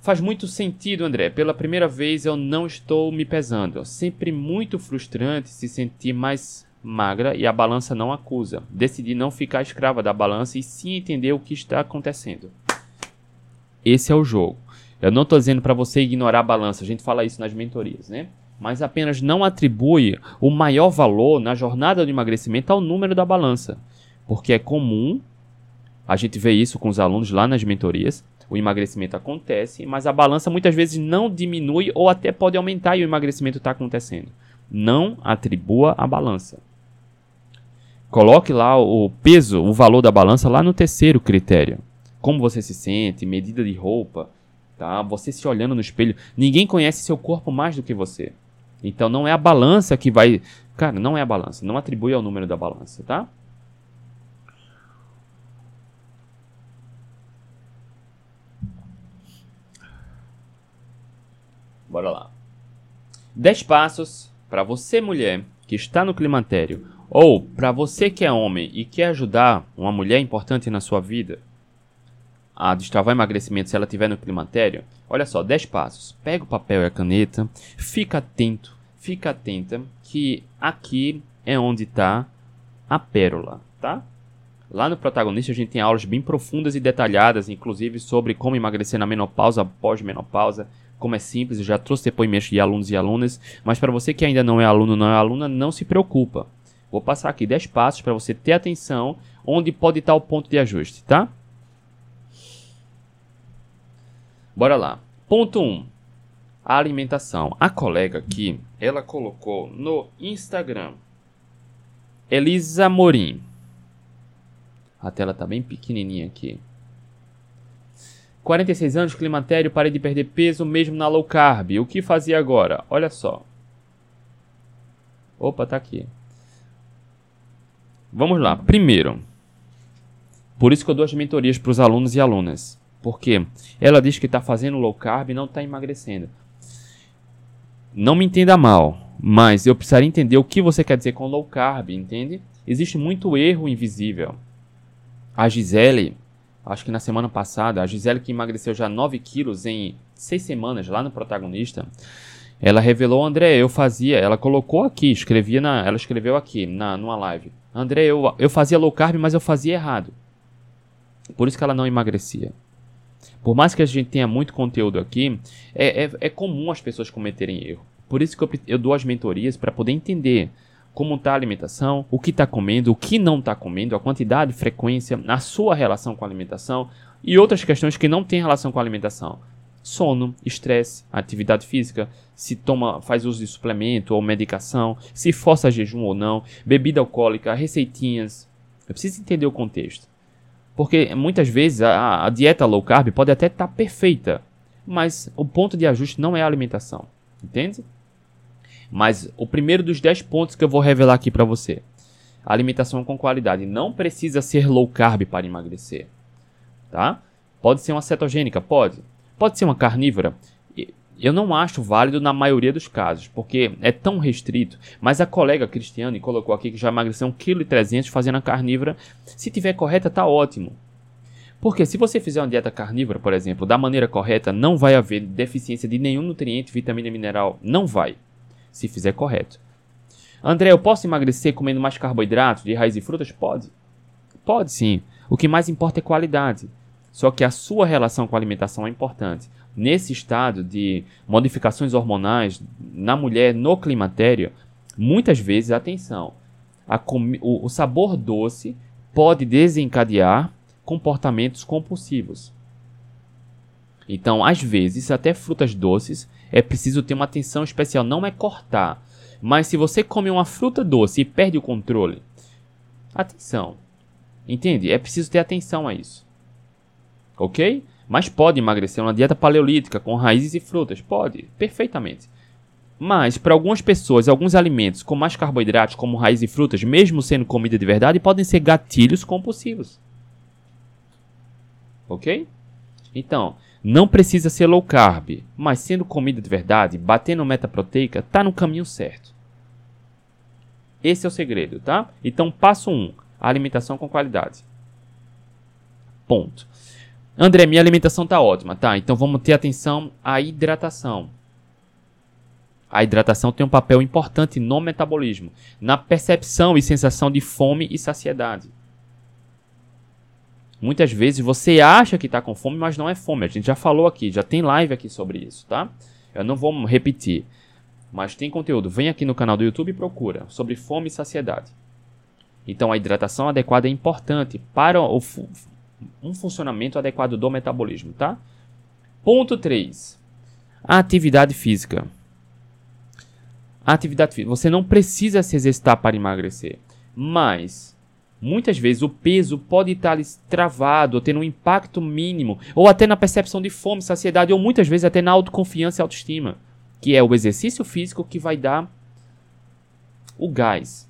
Faz muito sentido, André. Pela primeira vez eu não estou me pesando. Sempre muito frustrante se sentir mais magra e a balança não acusa. Decidi não ficar escrava da balança e sim entender o que está acontecendo. Esse é o jogo. Eu não estou dizendo para você ignorar a balança. A gente fala isso nas mentorias, né? Mas apenas não atribui o maior valor na jornada do emagrecimento ao número da balança. Porque é comum, a gente vê isso com os alunos lá nas mentorias, o emagrecimento acontece, mas a balança muitas vezes não diminui ou até pode aumentar e o emagrecimento está acontecendo. Não atribua a balança. Coloque lá o peso, o valor da balança lá no terceiro critério. Como você se sente, medida de roupa, tá? Você se olhando no espelho. Ninguém conhece seu corpo mais do que você. Então não é a balança que vai. Cara, não é a balança. Não atribui ao número da balança, tá? Bora lá. 10 passos para você, mulher, que está no climatério, ou para você que é homem e quer ajudar uma mulher importante na sua vida a destravar emagrecimento se ela estiver no climatério. Olha só, 10 passos. Pega o papel e a caneta, fica atento, fica atenta que aqui é onde está a pérola, tá? Lá no protagonista a gente tem aulas bem profundas e detalhadas, inclusive sobre como emagrecer na menopausa, pós-menopausa, como é simples, eu já trouxe depoimentos de alunos e alunas, mas para você que ainda não é aluno, não é aluna, não se preocupa. Vou passar aqui 10 passos para você ter atenção onde pode estar o ponto de ajuste, tá? Bora lá. Ponto 1. Um, a alimentação. A colega aqui, ela colocou no Instagram. Elisa Morim. A tela tá bem pequenininha aqui. 46 anos, climatério, parei de perder peso mesmo na low carb. O que fazia agora? Olha só. Opa, tá aqui. Vamos lá. Primeiro, por isso que eu dou as mentorias para os alunos e alunas. Porque ela diz que está fazendo low carb e não está emagrecendo. Não me entenda mal, mas eu precisaria entender o que você quer dizer com low carb, entende? Existe muito erro invisível. A Gisele, acho que na semana passada, a Gisele que emagreceu já 9 quilos em 6 semanas lá no protagonista, ela revelou, André, eu fazia, ela colocou aqui, escrevia na, ela escreveu aqui, na, numa live. André, eu, eu fazia low carb, mas eu fazia errado. Por isso que ela não emagrecia. Por mais que a gente tenha muito conteúdo aqui, é, é, é comum as pessoas cometerem erro. Por isso que eu, eu dou as mentorias para poder entender como está a alimentação, o que está comendo, o que não está comendo, a quantidade, frequência, a sua relação com a alimentação e outras questões que não têm relação com a alimentação. Sono, estresse, atividade física, se toma, faz uso de suplemento ou medicação, se força jejum ou não, bebida alcoólica, receitinhas. Eu preciso entender o contexto. Porque muitas vezes a, a dieta low carb pode até estar tá perfeita, mas o ponto de ajuste não é a alimentação. Entende? Mas o primeiro dos 10 pontos que eu vou revelar aqui para você. Alimentação com qualidade. Não precisa ser low carb para emagrecer. Tá? Pode ser uma cetogênica? Pode. Pode ser uma carnívora? Eu não acho válido na maioria dos casos, porque é tão restrito. Mas a colega Cristiane colocou aqui que já emagreceu 1,3 kg fazendo a carnívora. Se tiver correta, tá ótimo. Porque se você fizer uma dieta carnívora, por exemplo, da maneira correta, não vai haver deficiência de nenhum nutriente, vitamina mineral. Não vai se fizer correto. André, eu posso emagrecer comendo mais carboidratos, de raiz e frutas? Pode. Pode sim. O que mais importa é qualidade. Só que a sua relação com a alimentação é importante. Nesse estado de modificações hormonais na mulher no climatério, muitas vezes, atenção, o, o sabor doce pode desencadear comportamentos compulsivos. Então, às vezes, até frutas doces é preciso ter uma atenção especial. Não é cortar, mas se você come uma fruta doce e perde o controle, atenção. Entende? É preciso ter atenção a isso. Ok? Mas pode emagrecer uma dieta paleolítica com raízes e frutas. Pode, perfeitamente. Mas, para algumas pessoas, alguns alimentos com mais carboidratos, como raízes e frutas, mesmo sendo comida de verdade, podem ser gatilhos compulsivos. Ok? Então, Não precisa ser low carb, mas sendo comida de verdade, batendo meta proteica, tá no caminho certo. Esse é o segredo, tá? Então, passo 1, um, alimentação com qualidade. Ponto. André, minha alimentação tá ótima, tá? Então vamos ter atenção à hidratação. A hidratação tem um papel importante no metabolismo, na percepção e sensação de fome e saciedade. Muitas vezes você acha que está com fome, mas não é fome. A gente já falou aqui, já tem live aqui sobre isso, tá? Eu não vou repetir, mas tem conteúdo. Vem aqui no canal do YouTube e procura sobre fome e saciedade. Então a hidratação adequada é importante para o, um funcionamento adequado do metabolismo, tá? Ponto 3. atividade física. Atividade física. Você não precisa se exercitar para emagrecer, mas muitas vezes o peso pode estar travado, tendo um impacto mínimo, ou até na percepção de fome, saciedade, ou muitas vezes até na autoconfiança e autoestima, que é o exercício físico que vai dar o gás,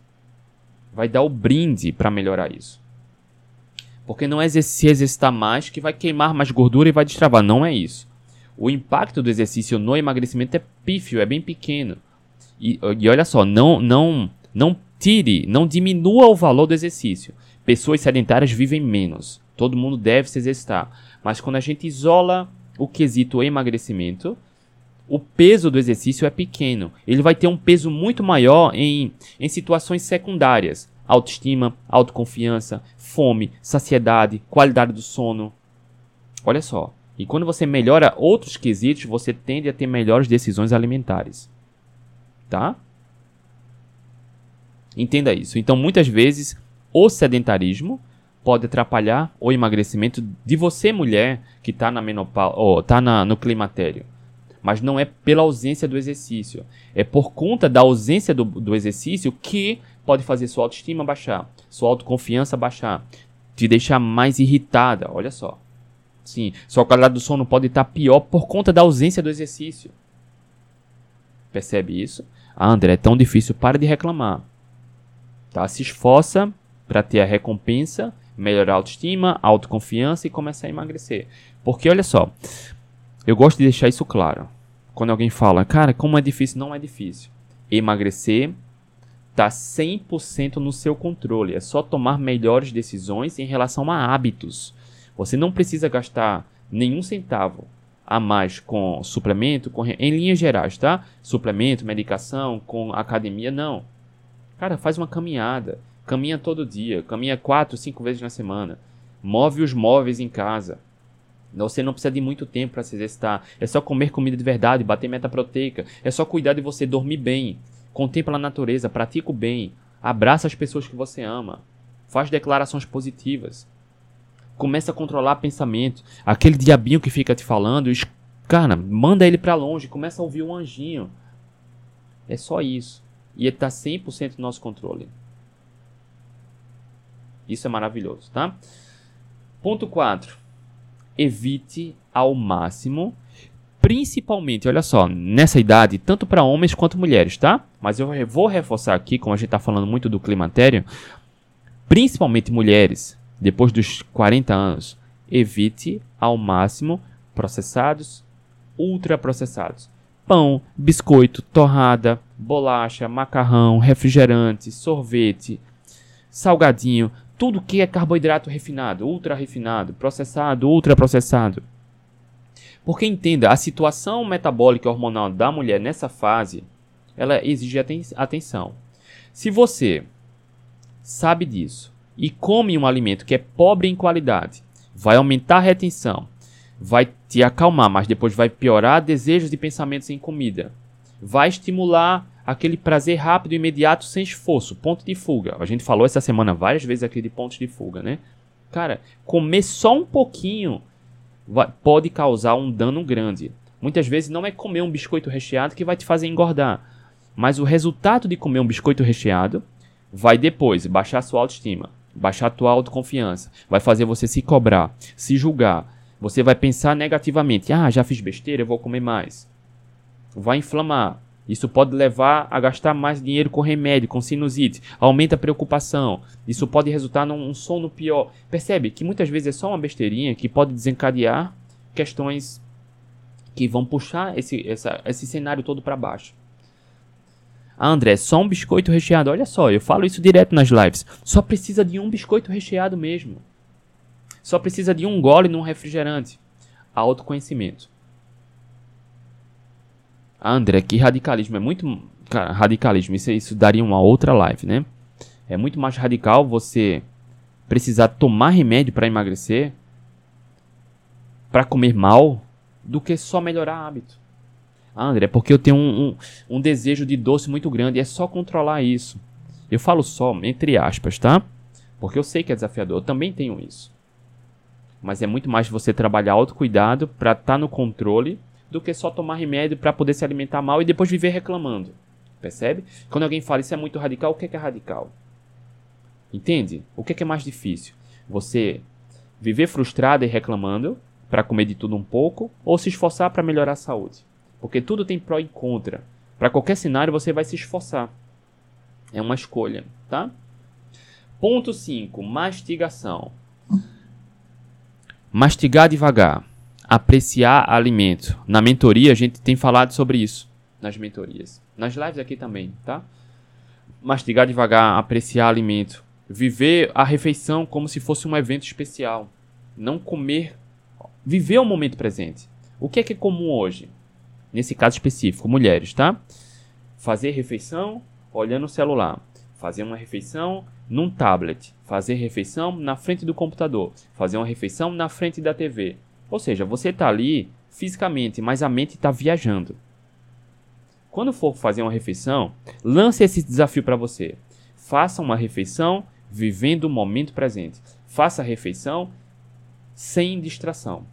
vai dar o brinde para melhorar isso. Porque não é se exercitar mais que vai queimar mais gordura e vai destravar, não é isso. O impacto do exercício no emagrecimento é pífio, é bem pequeno. E, e olha só, não, não, não tire, não diminua o valor do exercício. Pessoas sedentárias vivem menos. Todo mundo deve se exercitar. Mas quando a gente isola o quesito emagrecimento, o peso do exercício é pequeno. Ele vai ter um peso muito maior em, em situações secundárias. Autoestima, autoconfiança, fome, saciedade, qualidade do sono. Olha só. E quando você melhora outros quesitos, você tende a ter melhores decisões alimentares tá? Entenda isso. Então, muitas vezes, o sedentarismo pode atrapalhar o emagrecimento de você, mulher, que está na menopausa, ou tá na, no climatério. Mas não é pela ausência do exercício. É por conta da ausência do, do exercício que pode fazer sua autoestima baixar, sua autoconfiança baixar, te deixar mais irritada. Olha só. Sim, sua qualidade do sono pode estar pior por conta da ausência do exercício. Percebe isso? Ah, André, é tão difícil, para de reclamar. Tá? Se esforça para ter a recompensa, melhorar a autoestima, a autoconfiança e começar a emagrecer. Porque olha só, eu gosto de deixar isso claro. Quando alguém fala, cara, como é difícil, não é difícil. Emagrecer está 100% no seu controle. É só tomar melhores decisões em relação a hábitos. Você não precisa gastar nenhum centavo a mais com suplemento, com, em linhas gerais, tá? Suplemento, medicação, com academia, não. Cara, faz uma caminhada. Caminha todo dia, caminha quatro, cinco vezes na semana. Move os móveis em casa. Você não precisa de muito tempo para se exercitar. É só comer comida de verdade, bater meta proteica. É só cuidar de você dormir bem. Contempla a natureza, pratica o bem. Abraça as pessoas que você ama. Faz declarações positivas começa a controlar pensamento. Aquele diabinho que fica te falando, cara, manda ele para longe, começa a ouvir um anjinho. É só isso. E ele tá 100% no nosso controle. Isso é maravilhoso, tá? Ponto 4. Evite ao máximo, principalmente, olha só, nessa idade, tanto para homens quanto mulheres, tá? Mas eu vou reforçar aqui, como a gente tá falando muito do climatério, principalmente mulheres, depois dos 40 anos, evite ao máximo processados, ultraprocessados. Pão, biscoito, torrada, bolacha, macarrão, refrigerante, sorvete, salgadinho, tudo que é carboidrato refinado, ultra refinado, processado, ultraprocessado. Porque entenda, a situação metabólica e hormonal da mulher nessa fase, ela exige atenção. Se você sabe disso, e come um alimento que é pobre em qualidade, vai aumentar a retenção, vai te acalmar, mas depois vai piorar desejos e pensamentos em comida. Vai estimular aquele prazer rápido e imediato sem esforço, ponto de fuga. A gente falou essa semana várias vezes aqui de pontos de fuga, né? Cara, comer só um pouquinho vai, pode causar um dano grande. Muitas vezes não é comer um biscoito recheado que vai te fazer engordar, mas o resultado de comer um biscoito recheado vai depois baixar sua autoestima, baixar tua autoconfiança, vai fazer você se cobrar, se julgar. Você vai pensar negativamente: "Ah, já fiz besteira, eu vou comer mais". Vai inflamar. Isso pode levar a gastar mais dinheiro com remédio, com sinusite, aumenta a preocupação. Isso pode resultar num sono pior. Percebe que muitas vezes é só uma besteirinha que pode desencadear questões que vão puxar esse, essa, esse cenário todo para baixo. Ah, André, só um biscoito recheado. Olha só, eu falo isso direto nas lives. Só precisa de um biscoito recheado mesmo. Só precisa de um gole num refrigerante. Autoconhecimento. André, que radicalismo. É muito. Cara, radicalismo. Isso, isso daria uma outra live, né? É muito mais radical você precisar tomar remédio para emagrecer, para comer mal, do que só melhorar hábito. Ah, André, porque eu tenho um, um, um, desejo de doce muito grande, é só controlar isso. Eu falo só, entre aspas, tá? Porque eu sei que é desafiador, eu também tenho isso. Mas é muito mais você trabalhar autocuidado para estar tá no controle do que só tomar remédio para poder se alimentar mal e depois viver reclamando. Percebe? Quando alguém fala isso é muito radical, o que é, que é radical? Entende? O que é, que é mais difícil? Você viver frustrado e reclamando para comer de tudo um pouco ou se esforçar para melhorar a saúde? Porque tudo tem pró e contra. Para qualquer cenário você vai se esforçar. É uma escolha, tá? Ponto 5, mastigação. Mastigar devagar, apreciar alimento. Na mentoria a gente tem falado sobre isso nas mentorias. Nas lives aqui também, tá? Mastigar devagar, apreciar alimento, viver a refeição como se fosse um evento especial, não comer, viver o momento presente. O que é que é comum hoje? nesse caso específico, mulheres, tá? Fazer refeição olhando o celular, fazer uma refeição num tablet, fazer refeição na frente do computador, fazer uma refeição na frente da TV. Ou seja, você está ali fisicamente, mas a mente está viajando. Quando for fazer uma refeição, lance esse desafio para você. Faça uma refeição vivendo o momento presente. Faça a refeição sem distração.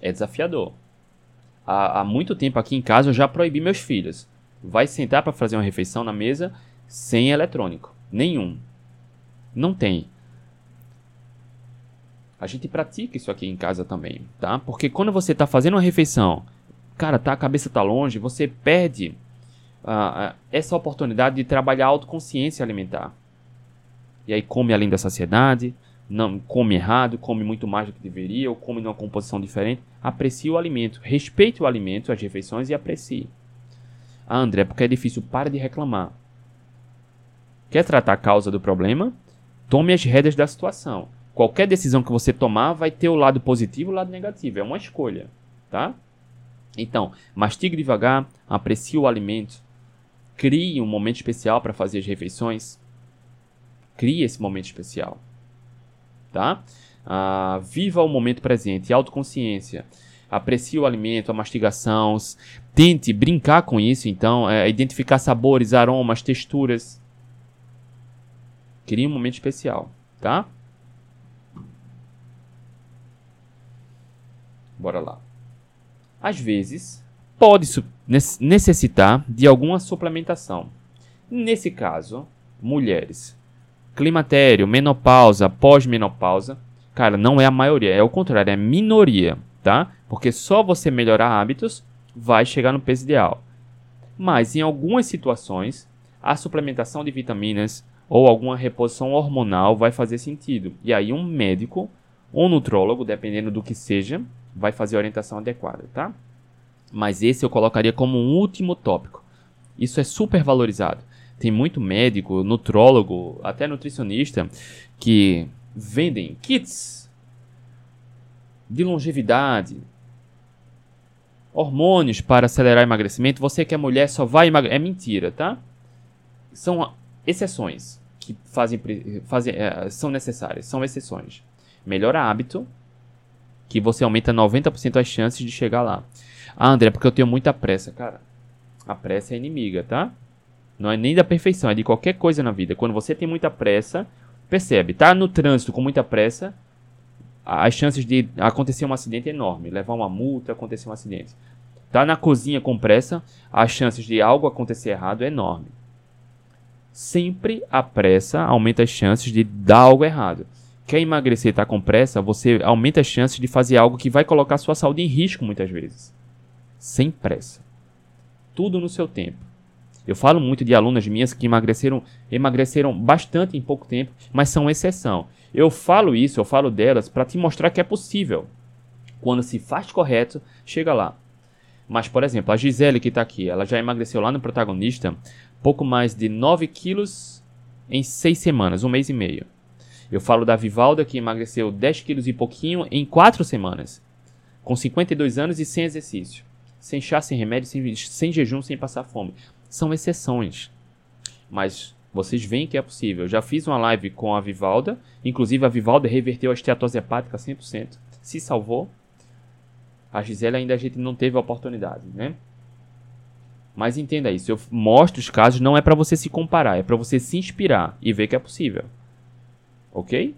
É desafiador há, há muito tempo aqui em casa eu já proibi meus filhos. Vai sentar para fazer uma refeição na mesa sem eletrônico. Nenhum. Não tem. A gente pratica isso aqui em casa também, tá? Porque quando você está fazendo uma refeição, cara, tá, a cabeça tá longe, você perde uh, essa oportunidade de trabalhar a autoconsciência alimentar. E aí come além da saciedade, não come errado, come muito mais do que deveria, ou come numa composição diferente, aprecie o alimento, respeite o alimento, as refeições e aprecie. Ah, André, porque é difícil, para de reclamar. Quer tratar a causa do problema? Tome as rédeas da situação. Qualquer decisão que você tomar vai ter o lado positivo e o lado negativo, é uma escolha, tá? Então, mastigue devagar, aprecie o alimento, crie um momento especial para fazer as refeições. Crie esse momento especial tá? Ah, viva o momento presente, autoconsciência. Aprecie o alimento, a mastigação. Tente brincar com isso, então. É, identificar sabores, aromas, texturas. Crie um momento especial, tá? Bora lá. Às vezes, pode necessitar de alguma suplementação. Nesse caso, mulheres climatério, menopausa, pós-menopausa, cara, não é a maioria, é o contrário, é a minoria, tá? Porque só você melhorar hábitos vai chegar no peso ideal. Mas em algumas situações, a suplementação de vitaminas ou alguma reposição hormonal vai fazer sentido. E aí um médico ou nutrólogo, dependendo do que seja, vai fazer a orientação adequada, tá? Mas esse eu colocaria como um último tópico. Isso é super valorizado. Tem muito médico, nutrólogo, até nutricionista que vendem kits de longevidade, hormônios para acelerar emagrecimento. Você que é mulher só vai emagrecer. É mentira, tá? São exceções que fazem, fazem, é, são necessárias, são exceções. Melhora hábito, que você aumenta 90% as chances de chegar lá. Ah, André, porque eu tenho muita pressa. Cara, a pressa é inimiga, tá? Não é nem da perfeição, é de qualquer coisa na vida. Quando você tem muita pressa, percebe, tá no trânsito com muita pressa, as chances de acontecer um acidente é enorme, levar uma multa, acontecer um acidente. Tá na cozinha com pressa, as chances de algo acontecer errado é enorme. Sempre a pressa aumenta as chances de dar algo errado. Quer emagrecer e tá com pressa, você aumenta as chances de fazer algo que vai colocar sua saúde em risco muitas vezes. Sem pressa. Tudo no seu tempo. Eu falo muito de alunas minhas que emagreceram, emagreceram bastante em pouco tempo, mas são exceção. Eu falo isso, eu falo delas para te mostrar que é possível. Quando se faz correto, chega lá. Mas, por exemplo, a Gisele que está aqui, ela já emagreceu lá no protagonista pouco mais de 9 quilos em 6 semanas, um mês e meio. Eu falo da Vivalda que emagreceu 10 quilos e pouquinho em 4 semanas, com 52 anos e sem exercício, sem chá, sem remédio, sem, sem jejum, sem passar fome. São exceções. Mas vocês veem que é possível. Eu já fiz uma live com a Vivalda, inclusive a Vivalda reverteu a esteatose hepática 100%, se salvou. A Gisele ainda a gente não teve a oportunidade, né? Mas entenda isso, eu mostro os casos não é para você se comparar, é para você se inspirar e ver que é possível. OK?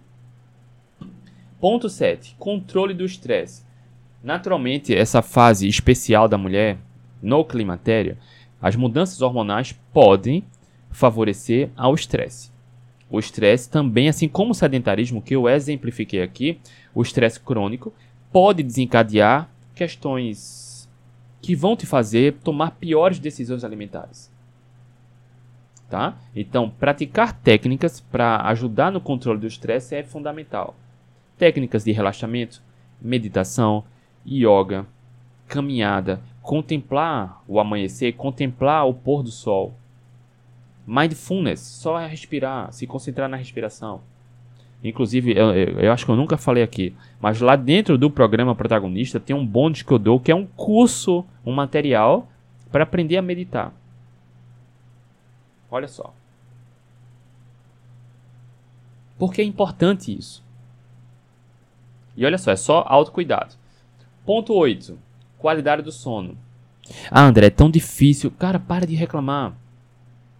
Ponto 7. Controle do estresse. Naturalmente, essa fase especial da mulher no climatério, as mudanças hormonais podem favorecer ao estresse. O estresse também, assim como o sedentarismo que eu exemplifiquei aqui, o estresse crônico pode desencadear questões que vão te fazer tomar piores decisões alimentares. Tá? Então, praticar técnicas para ajudar no controle do estresse é fundamental. Técnicas de relaxamento, meditação, yoga, caminhada, contemplar o amanhecer, contemplar o pôr do sol. Mindfulness, só é respirar, se concentrar na respiração. Inclusive, eu, eu, eu, acho que eu nunca falei aqui, mas lá dentro do programa protagonista tem um bônus que eu dou, que é um curso, um material para aprender a meditar. Olha só. Porque é importante isso. E olha só, é só autocuidado. Ponto 8. Qualidade do sono. Ah, André, é tão difícil. Cara, para de reclamar.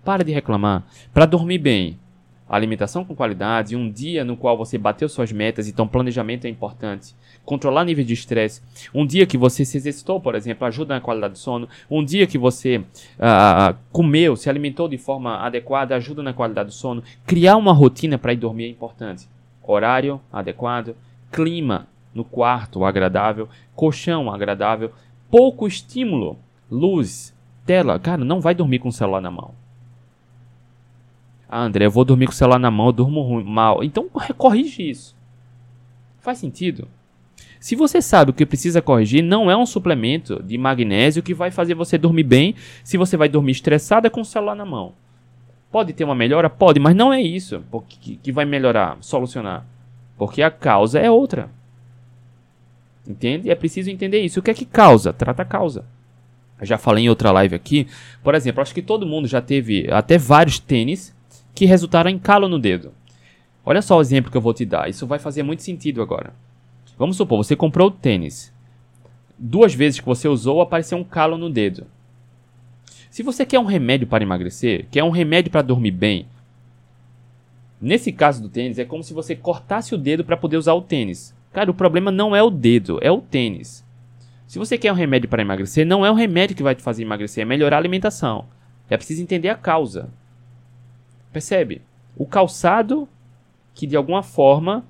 Para de reclamar. Para dormir bem, alimentação com qualidade, um dia no qual você bateu suas metas, então planejamento é importante. Controlar nível de estresse. Um dia que você se exercitou, por exemplo, ajuda na qualidade do sono. Um dia que você uh, comeu, se alimentou de forma adequada, ajuda na qualidade do sono. Criar uma rotina para ir dormir é importante. Horário adequado, clima no quarto agradável, colchão agradável, pouco estímulo, luz, tela. Cara, não vai dormir com o celular na mão. Ah, André, eu vou dormir com o celular na mão, eu durmo ruim, mal. Então corrige isso. Faz sentido? Se você sabe o que precisa corrigir, não é um suplemento de magnésio que vai fazer você dormir bem se você vai dormir estressada com o celular na mão. Pode ter uma melhora? Pode, mas não é isso que vai melhorar, solucionar. Porque a causa é outra. Entende? É preciso entender isso. O que é que causa? Trata a causa. Eu já falei em outra live aqui. Por exemplo, acho que todo mundo já teve até vários tênis que resultaram em calo no dedo. Olha só o exemplo que eu vou te dar. Isso vai fazer muito sentido agora. Vamos supor, você comprou o tênis. Duas vezes que você usou, apareceu um calo no dedo. Se você quer um remédio para emagrecer, quer um remédio para dormir bem, nesse caso do tênis, é como se você cortasse o dedo para poder usar o tênis. Cara, o problema não é o dedo, é o tênis. Se você quer um remédio para emagrecer, não é o remédio que vai te fazer emagrecer, é melhorar a alimentação. É preciso entender a causa. Percebe? O calçado que de alguma forma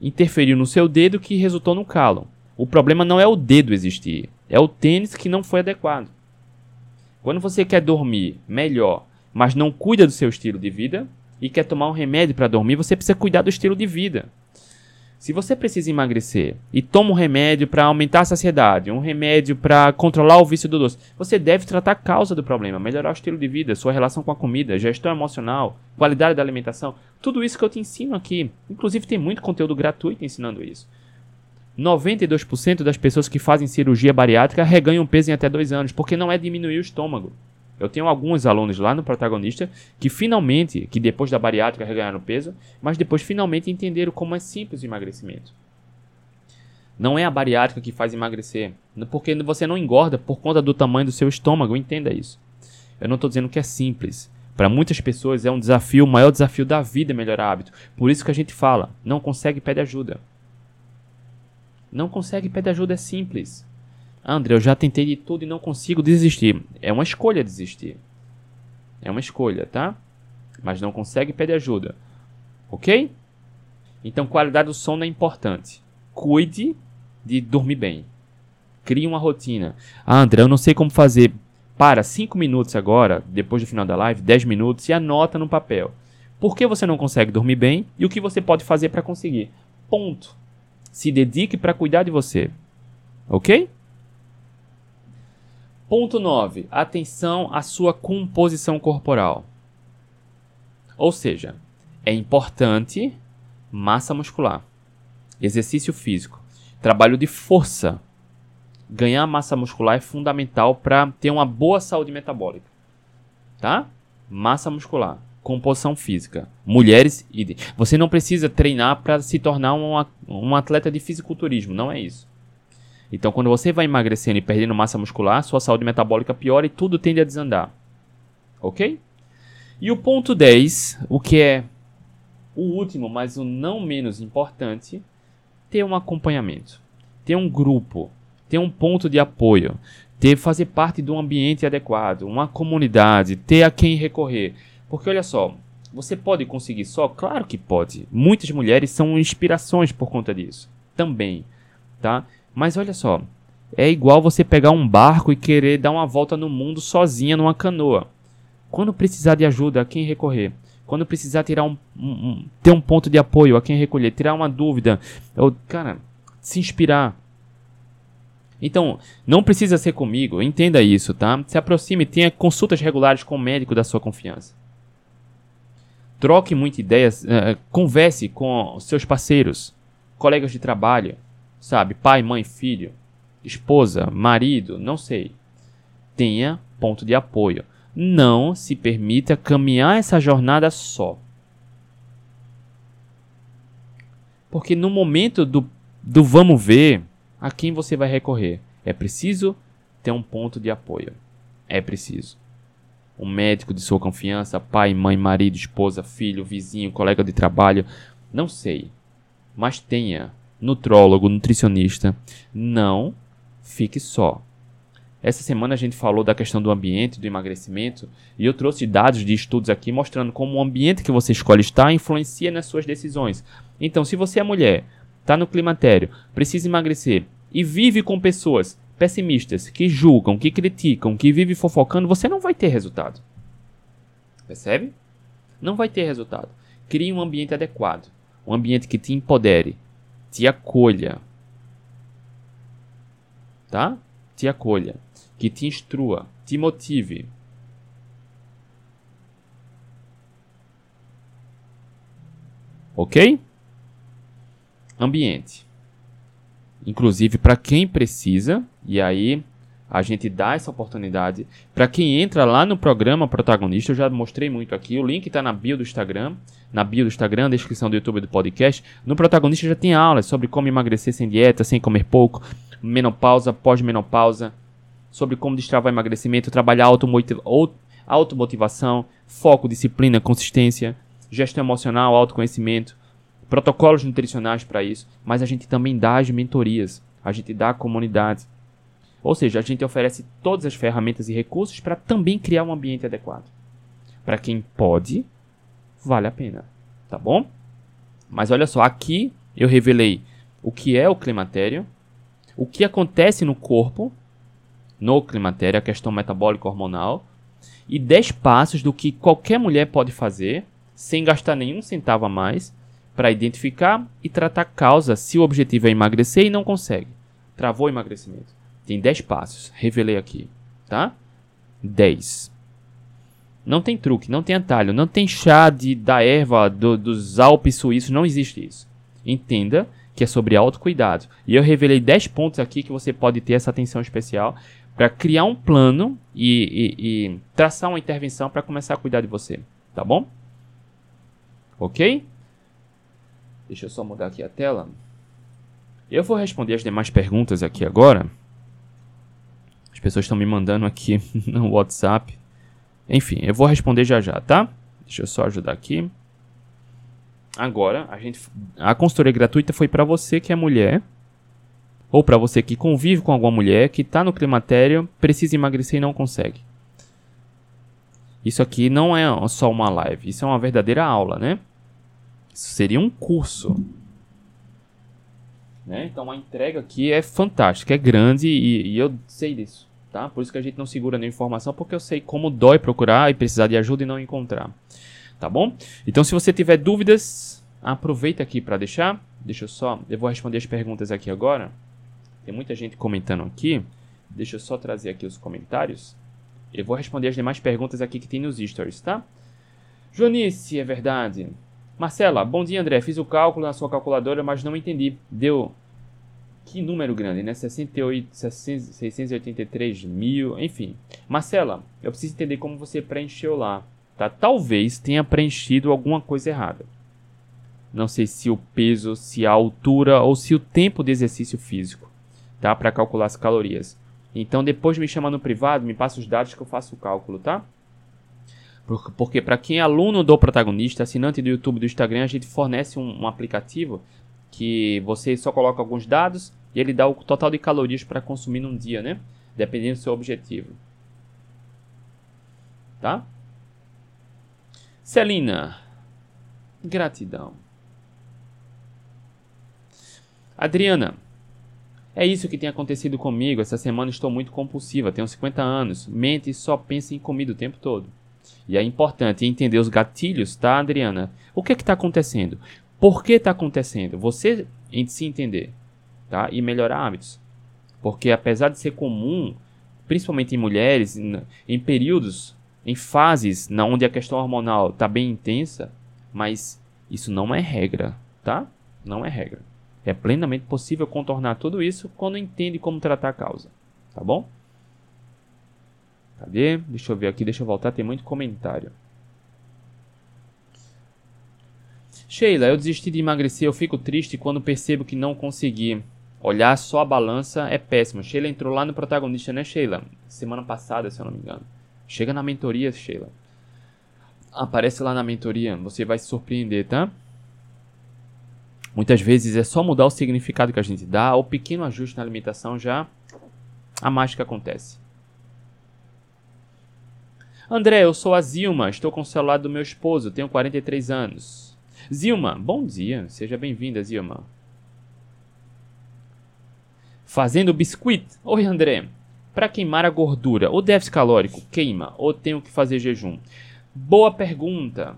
interferiu no seu dedo que resultou no calo. O problema não é o dedo existir, é o tênis que não foi adequado. Quando você quer dormir melhor, mas não cuida do seu estilo de vida e quer tomar um remédio para dormir, você precisa cuidar do estilo de vida. Se você precisa emagrecer e toma um remédio para aumentar a saciedade, um remédio para controlar o vício do doce, você deve tratar a causa do problema, melhorar o estilo de vida, sua relação com a comida, gestão emocional, qualidade da alimentação, tudo isso que eu te ensino aqui. Inclusive tem muito conteúdo gratuito ensinando isso. 92% das pessoas que fazem cirurgia bariátrica reganham peso em até dois anos, porque não é diminuir o estômago. Eu tenho alguns alunos lá no protagonista que finalmente, que depois da bariátrica reganharam peso, mas depois finalmente entenderam como é simples o emagrecimento. Não é a bariátrica que faz emagrecer, porque você não engorda por conta do tamanho do seu estômago, entenda isso. Eu não estou dizendo que é simples. Para muitas pessoas é um desafio, o maior desafio da vida é melhorar hábito. Por isso que a gente fala, não consegue, pede ajuda. Não consegue, pede ajuda é simples. André, eu já tentei de tudo e não consigo desistir. É uma escolha desistir. É uma escolha, tá? Mas não consegue, pede ajuda. Ok? Então, qualidade do sono é importante. Cuide de dormir bem. Crie uma rotina. Ah, André, eu não sei como fazer. Para 5 minutos agora, depois do final da live, 10 minutos, e anota no papel. Por que você não consegue dormir bem e o que você pode fazer para conseguir. Ponto. Se dedique para cuidar de você. Ok? Ponto 9. Atenção à sua composição corporal. Ou seja, é importante massa muscular, exercício físico, trabalho de força. Ganhar massa muscular é fundamental para ter uma boa saúde metabólica. Tá? Massa muscular, composição física. Mulheres, você não precisa treinar para se tornar um atleta de fisiculturismo, não é isso. Então, quando você vai emagrecendo e perdendo massa muscular, sua saúde metabólica piora e tudo tende a desandar. Ok? E o ponto 10, o que é o último, mas o não menos importante, ter um acompanhamento, ter um grupo, ter um ponto de apoio, ter fazer parte de um ambiente adequado, uma comunidade, ter a quem recorrer. Porque olha só, você pode conseguir só? Claro que pode. Muitas mulheres são inspirações por conta disso. Também, tá? Mas olha só, é igual você pegar um barco e querer dar uma volta no mundo sozinha numa canoa. Quando precisar de ajuda, a quem recorrer? Quando precisar tirar um, um, um ter um ponto de apoio, a quem recolher, tirar uma dúvida, ou, cara, se inspirar. Então, não precisa ser comigo, entenda isso, tá? Se aproxime, tenha consultas regulares com o médico da sua confiança. Troque muitas ideias, uh, converse com seus parceiros, colegas de trabalho, sabe? Pai, mãe, filho, esposa, marido, não sei. Tenha ponto de apoio. Não se permita caminhar essa jornada só. Porque no momento do, do vamos ver, a quem você vai recorrer? É preciso ter um ponto de apoio. É preciso. Um médico de sua confiança, pai, mãe, marido, esposa, filho, vizinho, colega de trabalho, não sei. Mas tenha nutrólogo, nutricionista. Não fique só. Essa semana a gente falou da questão do ambiente, do emagrecimento, e eu trouxe dados de estudos aqui mostrando como o ambiente que você escolhe estar influencia nas suas decisões. Então, se você é mulher, está no climatério, precisa emagrecer e vive com pessoas pessimistas, que julgam, que criticam, que vivem fofocando, você não vai ter resultado. Percebe? Não vai ter resultado. Crie um ambiente adequado, um ambiente que te empodere, te acolha. Tá? Te acolha. Que te instrua, te motive. Ok? Ambiente. Inclusive para quem precisa, e aí a gente dá essa oportunidade. Para quem entra lá no programa protagonista, eu já mostrei muito aqui. O link está na bio do Instagram, na bio do Instagram, descrição do YouTube do podcast. No protagonista já tem aulas sobre como emagrecer sem dieta, sem comer pouco, menopausa, pós-menopausa, sobre como destravar emagrecimento, trabalhar automotivação, foco, disciplina, consistência, gestão emocional, autoconhecimento, protocolos nutricionais para isso. Mas a gente também dá as mentorias, a gente dá a comunidade. Ou seja, a gente oferece todas as ferramentas e recursos para também criar um ambiente adequado. Para quem pode, vale a pena, tá bom? Mas olha só, aqui eu revelei o que é o climatério, o que acontece no corpo no climatério, a questão metabólica hormonal, e 10 passos do que qualquer mulher pode fazer sem gastar nenhum centavo a mais para identificar e tratar causa se o objetivo é emagrecer e não consegue. Travou o emagrecimento. Tem 10 passos. Revelei aqui, tá? 10. Não tem truque, não tem atalho, não tem chá de, da erva do, dos Alpes suíços, não existe isso. Entenda que é sobre autocuidado. E eu revelei 10 pontos aqui que você pode ter essa atenção especial para criar um plano e, e, e traçar uma intervenção para começar a cuidar de você. Tá bom? Ok? Deixa eu só mudar aqui a tela. Eu vou responder as demais perguntas aqui agora. As pessoas estão me mandando aqui [LAUGHS] no WhatsApp. Enfim, eu vou responder já já, tá? Deixa eu só ajudar aqui. Agora, a gente a consultoria gratuita foi para você que é mulher ou para você que convive com alguma mulher que está no climatério, precisa emagrecer e não consegue. Isso aqui não é só uma live, isso é uma verdadeira aula, né? Isso seria um curso. Né? Então a entrega aqui é fantástica, é grande e, e eu sei disso tá? Por isso que a gente não segura nenhuma informação, porque eu sei como dói procurar e precisar de ajuda e não encontrar, tá bom? Então, se você tiver dúvidas, aproveita aqui para deixar. Deixa eu só, eu vou responder as perguntas aqui agora. Tem muita gente comentando aqui. Deixa eu só trazer aqui os comentários. Eu vou responder as demais perguntas aqui que tem nos stories, tá? Joanice, é verdade. Marcela, bom dia André. Fiz o cálculo na sua calculadora, mas não entendi. Deu que número grande, né? 68, 683 mil, enfim. Marcela, eu preciso entender como você preencheu lá, tá? Talvez tenha preenchido alguma coisa errada. Não sei se o peso, se a altura ou se o tempo de exercício físico, tá? Para calcular as calorias. Então depois me chama no privado, me passa os dados que eu faço o cálculo, tá? Porque para quem é aluno do protagonista, assinante do YouTube do Instagram, a gente fornece um, um aplicativo que você só coloca alguns dados e ele dá o total de calorias para consumir num dia, né? Dependendo do seu objetivo. Tá? Celina, gratidão. Adriana, é isso que tem acontecido comigo. Essa semana estou muito compulsiva, tenho 50 anos, mente e só pensa em comida o tempo todo. E é importante entender os gatilhos, tá, Adriana? O que é está acontecendo? Por que está acontecendo? Você em se entender, tá? E melhorar hábitos. Porque apesar de ser comum, principalmente em mulheres, em, em períodos, em fases na onde a questão hormonal está bem intensa, mas isso não é regra, tá? Não é regra. É plenamente possível contornar tudo isso quando entende como tratar a causa, tá bom? Cadê? Deixa eu ver aqui, deixa eu voltar, tem muito comentário. Sheila, eu desisti de emagrecer, eu fico triste quando percebo que não consegui. Olhar só a balança é péssimo. Sheila entrou lá no protagonista, né, Sheila? Semana passada, se eu não me engano. Chega na mentoria, Sheila. Aparece lá na mentoria, você vai se surpreender, tá? Muitas vezes é só mudar o significado que a gente dá, ou pequeno ajuste na alimentação já a mágica acontece. André, eu sou a Zilma, estou com o celular do meu esposo, tenho 43 anos. Zilma, bom dia, seja bem-vinda, Zilma. Fazendo biscuit. Oi, André. Para queimar a gordura, o déficit calórico queima ou tenho que fazer jejum? Boa pergunta.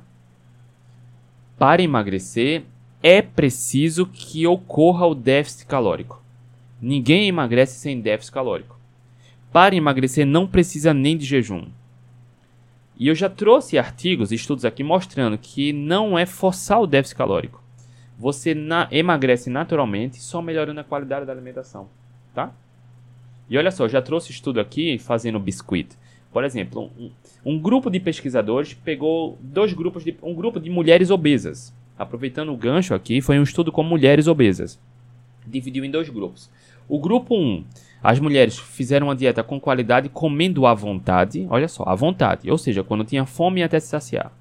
Para emagrecer, é preciso que ocorra o déficit calórico. Ninguém emagrece sem déficit calórico. Para emagrecer não precisa nem de jejum. E eu já trouxe artigos, estudos aqui mostrando que não é forçar o déficit calórico. Você na emagrece naturalmente só melhorando a qualidade da alimentação, tá? E olha só, já trouxe estudo aqui fazendo biscuit. Por exemplo, um, um grupo de pesquisadores pegou dois grupos de um grupo de mulheres obesas aproveitando o gancho aqui, foi um estudo com mulheres obesas. Dividiu em dois grupos. O grupo 1, as mulheres fizeram uma dieta com qualidade, comendo à vontade, olha só, à vontade, ou seja, quando tinha fome até se saciar.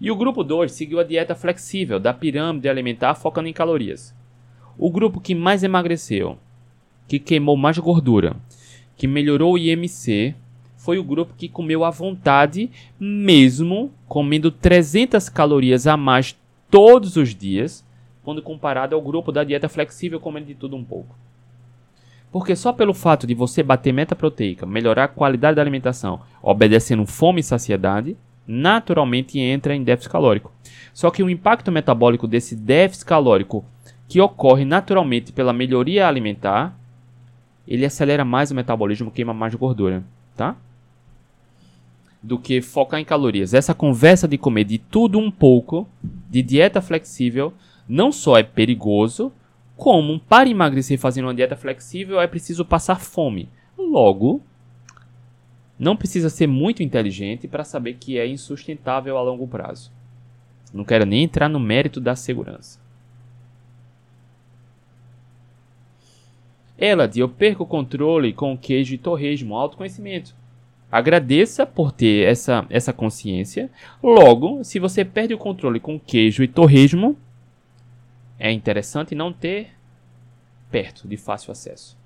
E o grupo 2 seguiu a dieta flexível da pirâmide alimentar, focando em calorias. O grupo que mais emagreceu, que queimou mais gordura, que melhorou o IMC, foi o grupo que comeu à vontade, mesmo comendo 300 calorias a mais todos os dias, quando comparado ao grupo da dieta flexível comendo de tudo um pouco. Porque só pelo fato de você bater meta proteica, melhorar a qualidade da alimentação, obedecendo fome e saciedade, naturalmente entra em déficit calórico. Só que o impacto metabólico desse déficit calórico, que ocorre naturalmente pela melhoria alimentar, ele acelera mais o metabolismo, queima mais gordura, tá? do que focar em calorias. Essa conversa de comer de tudo um pouco, de dieta flexível, não só é perigoso, como para emagrecer fazendo uma dieta flexível é preciso passar fome. Logo, não precisa ser muito inteligente para saber que é insustentável a longo prazo. Não quero nem entrar no mérito da segurança. Ela, eu perco o controle com queijo e torresmo, autoconhecimento. Agradeça por ter essa, essa consciência. Logo, se você perde o controle com queijo e torresmo, é interessante não ter perto de fácil acesso.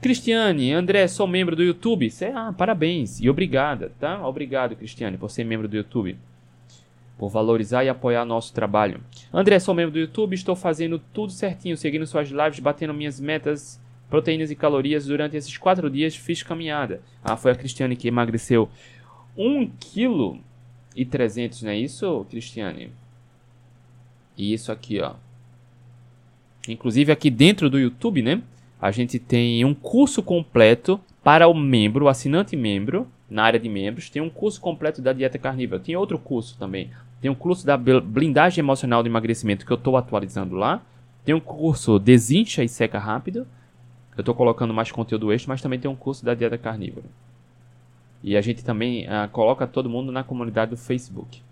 Cristiane, André, sou membro do YouTube. Ah, parabéns e obrigada, tá? Obrigado, Cristiane, por ser membro do YouTube. Por valorizar e apoiar nosso trabalho. André, sou membro do YouTube, estou fazendo tudo certinho, seguindo suas lives, batendo minhas metas proteínas e calorias durante esses quatro dias fiz caminhada. Ah, foi a Cristiane que emagreceu 1 kg e 300, não é isso, Cristiane? E isso aqui, ó. Inclusive aqui dentro do YouTube, né? A gente tem um curso completo para o membro, o assinante membro, na área de membros. Tem um curso completo da dieta carnívora. Tem outro curso também. Tem um curso da blindagem emocional de emagrecimento que eu estou atualizando lá. Tem um curso Desincha e Seca Rápido. Eu estou colocando mais conteúdo extra, mas também tem um curso da dieta carnívora. E a gente também uh, coloca todo mundo na comunidade do Facebook.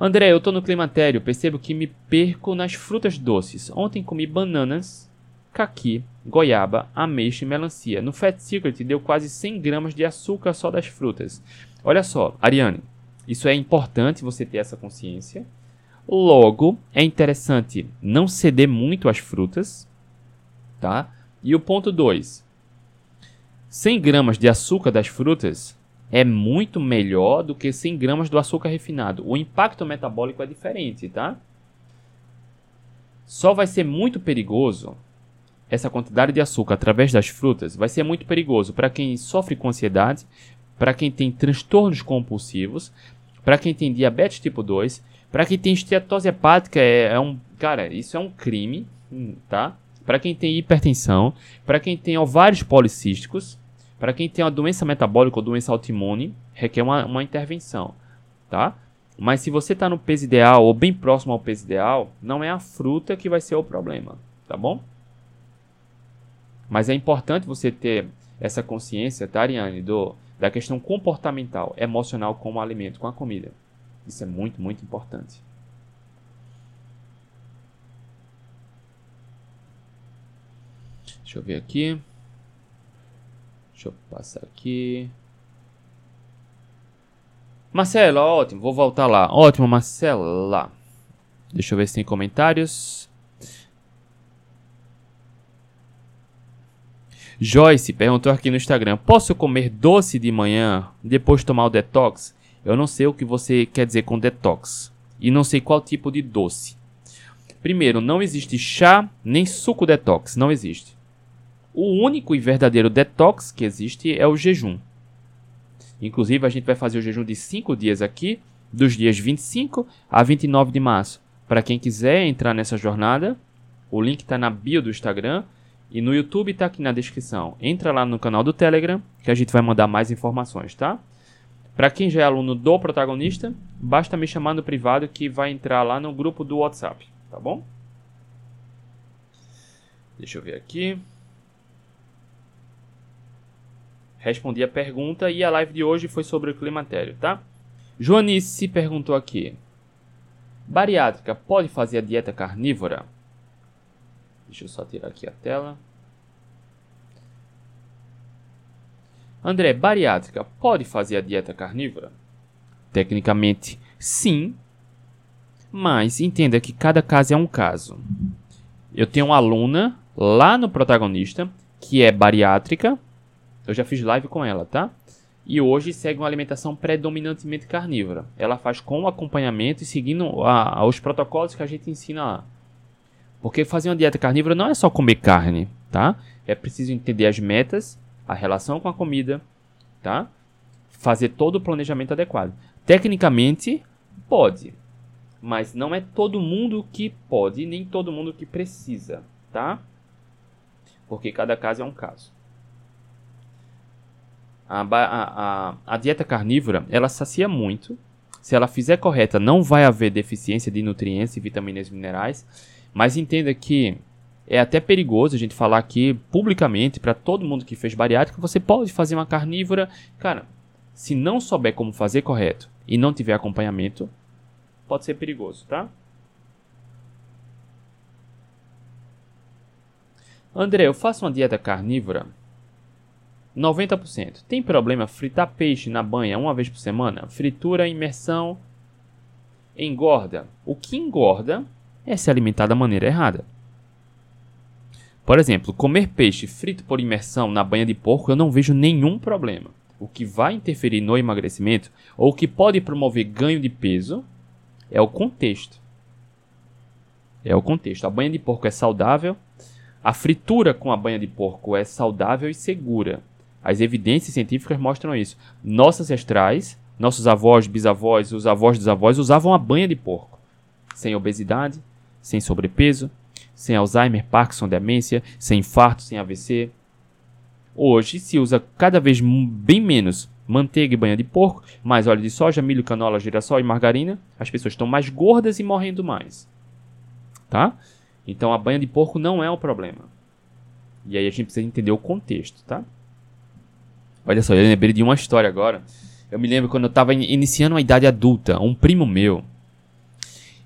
André, eu estou no climatério, percebo que me perco nas frutas doces. Ontem comi bananas, caqui, goiaba, ameixa e melancia. No Fat Secret deu quase 100 gramas de açúcar só das frutas. Olha só, Ariane, isso é importante você ter essa consciência. Logo, é interessante não ceder muito às frutas, tá? E o ponto 2. 100 gramas de açúcar das frutas é muito melhor do que 100 gramas do açúcar refinado. O impacto metabólico é diferente, tá? Só vai ser muito perigoso essa quantidade de açúcar através das frutas. Vai ser muito perigoso para quem sofre com ansiedade, para quem tem transtornos compulsivos, para quem tem diabetes tipo 2, para quem tem esteatose hepática é, é, um, cara, isso é um crime, hum, tá? Para quem tem hipertensão, para quem tem ovários policísticos, para quem tem uma doença metabólica ou doença autoimune, requer uma, uma intervenção, tá? Mas se você está no peso ideal ou bem próximo ao peso ideal, não é a fruta que vai ser o problema, tá bom? Mas é importante você ter essa consciência, tá, Ariane, do, da questão comportamental, emocional com o alimento, com a comida. Isso é muito, muito importante. Deixa eu ver aqui. Deixa eu passar aqui. Marcela, ótimo. Vou voltar lá. Ótimo, Marcela. Deixa eu ver se tem comentários. Joyce perguntou aqui no Instagram: Posso comer doce de manhã depois tomar o detox? Eu não sei o que você quer dizer com detox. E não sei qual tipo de doce. Primeiro, não existe chá nem suco detox. Não existe. O único e verdadeiro detox que existe é o jejum. Inclusive, a gente vai fazer o jejum de 5 dias aqui, dos dias 25 a 29 de março. Para quem quiser entrar nessa jornada, o link está na bio do Instagram e no YouTube está aqui na descrição. Entra lá no canal do Telegram que a gente vai mandar mais informações, tá? Para quem já é aluno do protagonista, basta me chamar no privado que vai entrar lá no grupo do WhatsApp, tá bom? Deixa eu ver aqui. Respondi a pergunta e a live de hoje foi sobre o climatério, tá? Joanice perguntou aqui: Bariátrica pode fazer a dieta carnívora? Deixa eu só tirar aqui a tela. André, bariátrica pode fazer a dieta carnívora? Tecnicamente, sim, mas entenda que cada caso é um caso. Eu tenho uma aluna lá no protagonista que é bariátrica eu já fiz live com ela, tá? E hoje segue uma alimentação predominantemente carnívora. Ela faz com acompanhamento e seguindo a, os protocolos que a gente ensina lá. Porque fazer uma dieta carnívora não é só comer carne, tá? É preciso entender as metas, a relação com a comida, tá? Fazer todo o planejamento adequado. Tecnicamente, pode. Mas não é todo mundo que pode, nem todo mundo que precisa, tá? Porque cada caso é um caso. A, a, a, dieta carnívora, ela sacia muito. Se ela fizer correta, não vai haver deficiência de nutrientes vitaminas e minerais. Mas entenda que é até perigoso a gente falar aqui publicamente para todo mundo que fez bariátrica, você pode fazer uma carnívora. Cara, se não souber como fazer correto e não tiver acompanhamento, pode ser perigoso, tá? André, eu faço uma dieta carnívora 90%. Tem problema fritar peixe na banha uma vez por semana? Fritura, imersão, engorda. O que engorda é se alimentar da maneira errada. Por exemplo, comer peixe frito por imersão na banha de porco eu não vejo nenhum problema. O que vai interferir no emagrecimento ou que pode promover ganho de peso é o contexto. É o contexto. A banha de porco é saudável, a fritura com a banha de porco é saudável e segura. As evidências científicas mostram isso. Nossos ancestrais, nossos avós, bisavós, os avós dos avós usavam a banha de porco. Sem obesidade, sem sobrepeso, sem Alzheimer, Parkinson, demência, sem infarto, sem AVC. Hoje se usa cada vez bem menos manteiga e banha de porco, mais óleo de soja, milho, canola, girassol e margarina. As pessoas estão mais gordas e morrendo mais. Tá? Então a banha de porco não é o problema. E aí a gente precisa entender o contexto, tá? Olha só, eu lembrei de uma história agora. Eu me lembro quando eu estava iniciando a idade adulta, um primo meu,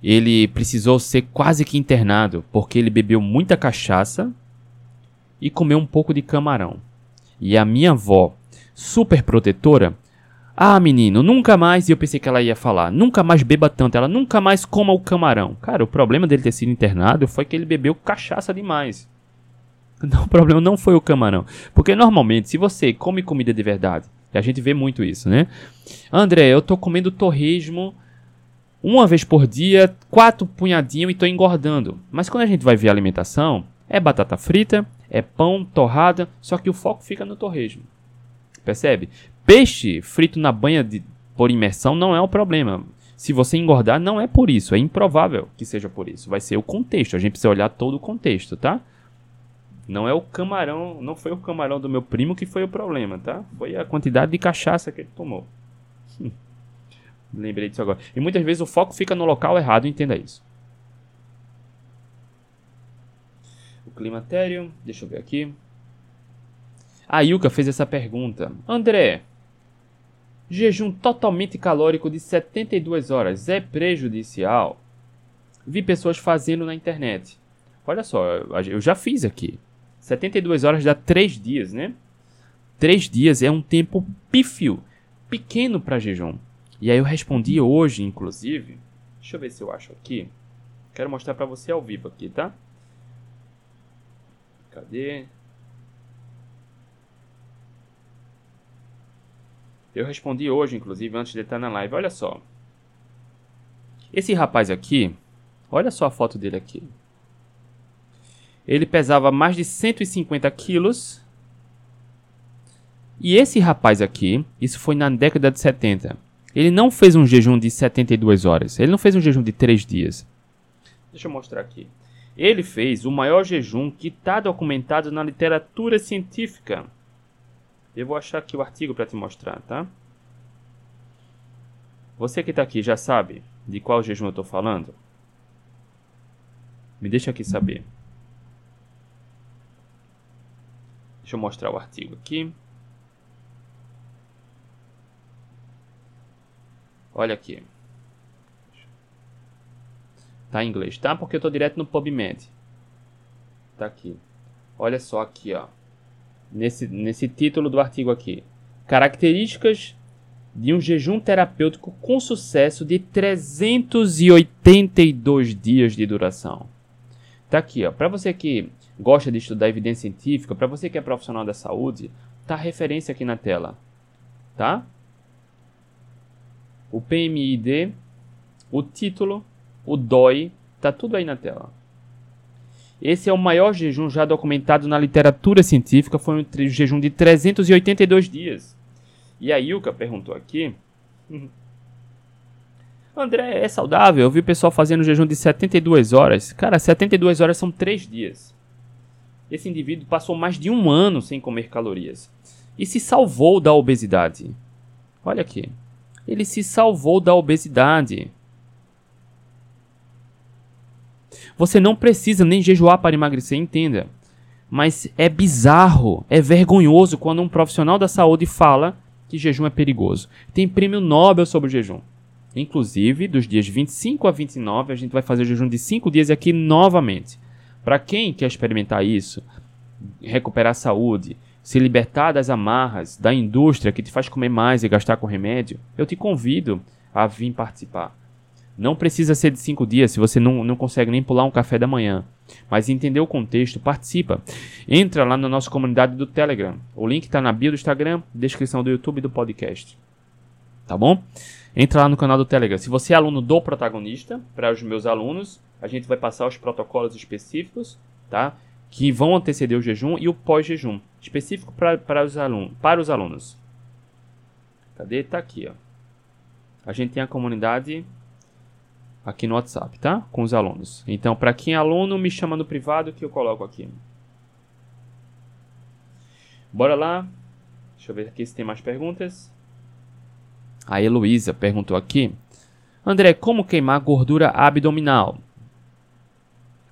ele precisou ser quase que internado porque ele bebeu muita cachaça e comeu um pouco de camarão. E a minha avó, super protetora, ah, menino, nunca mais, e eu pensei que ela ia falar, nunca mais beba tanto, ela nunca mais coma o camarão. Cara, o problema dele ter sido internado foi que ele bebeu cachaça demais. Não, o problema não foi o camarão. Porque normalmente, se você come comida de verdade, e a gente vê muito isso, né? André, eu tô comendo torresmo uma vez por dia, quatro punhadinhos e tô engordando. Mas quando a gente vai ver a alimentação, é batata frita, é pão, torrada, só que o foco fica no torresmo. Percebe? Peixe frito na banha de, por imersão não é o problema. Se você engordar, não é por isso. É improvável que seja por isso. Vai ser o contexto. A gente precisa olhar todo o contexto, tá? Não é o camarão, não foi o camarão do meu primo que foi o problema, tá? Foi a quantidade de cachaça que ele tomou. Lembrei disso agora. E muitas vezes o foco fica no local errado, entenda isso. O climatério, deixa eu ver aqui. A Yuka fez essa pergunta. André, jejum totalmente calórico de 72 horas é prejudicial? Vi pessoas fazendo na internet. Olha só, eu já fiz aqui. 72 horas dá 3 dias, né? 3 dias é um tempo pífio, pequeno para jejum. E aí eu respondi hoje, inclusive. Deixa eu ver se eu acho aqui. Quero mostrar para você ao vivo aqui, tá? Cadê? Eu respondi hoje, inclusive, antes de estar na live. Olha só. Esse rapaz aqui, olha só a foto dele aqui. Ele pesava mais de 150 quilos. E esse rapaz aqui, isso foi na década de 70. Ele não fez um jejum de 72 horas. Ele não fez um jejum de 3 dias. Deixa eu mostrar aqui. Ele fez o maior jejum que está documentado na literatura científica. Eu vou achar aqui o artigo para te mostrar, tá? Você que está aqui já sabe de qual jejum eu estou falando? Me deixa aqui saber. Deixa eu mostrar o artigo aqui. Olha aqui. Tá em inglês, tá? Porque eu tô direto no PubMed. Tá aqui. Olha só aqui, ó. Nesse, nesse título do artigo aqui. Características de um jejum terapêutico com sucesso de 382 dias de duração. Tá aqui, ó. Para você que gosta de estudar evidência científica, para você que é profissional da saúde, tá a referência aqui na tela, tá? O PMID, o título, o DOI, tá tudo aí na tela. Esse é o maior jejum já documentado na literatura científica, foi um jejum de 382 dias. E a Ilka perguntou aqui: André, é saudável? Eu vi o pessoal fazendo jejum de 72 horas. Cara, 72 horas são 3 dias. Esse indivíduo passou mais de um ano sem comer calorias e se salvou da obesidade. Olha aqui. Ele se salvou da obesidade. Você não precisa nem jejuar para emagrecer, entenda. Mas é bizarro, é vergonhoso quando um profissional da saúde fala que jejum é perigoso. Tem prêmio Nobel sobre o jejum. Inclusive, dos dias 25 a 29, a gente vai fazer jejum de 5 dias aqui novamente. Para quem quer experimentar isso, recuperar a saúde, se libertar das amarras da indústria que te faz comer mais e gastar com remédio, eu te convido a vir participar. Não precisa ser de 5 dias se você não, não consegue nem pular um café da manhã. Mas entender o contexto, participa. Entra lá na nossa comunidade do Telegram. O link está na bio do Instagram, descrição do YouTube e do podcast. Tá bom? Entra lá no canal do Telegram. Se você é aluno do protagonista, para os meus alunos, a gente vai passar os protocolos específicos, tá? Que vão anteceder o jejum e o pós-jejum, específico pra, para, os alunos, para os alunos. Cadê? Tá aqui, ó. A gente tem a comunidade aqui no WhatsApp, tá? Com os alunos. Então, para quem é aluno, me chama no privado que eu coloco aqui. Bora lá. Deixa eu ver aqui se tem mais perguntas. A Heloísa perguntou aqui. André, como queimar gordura abdominal?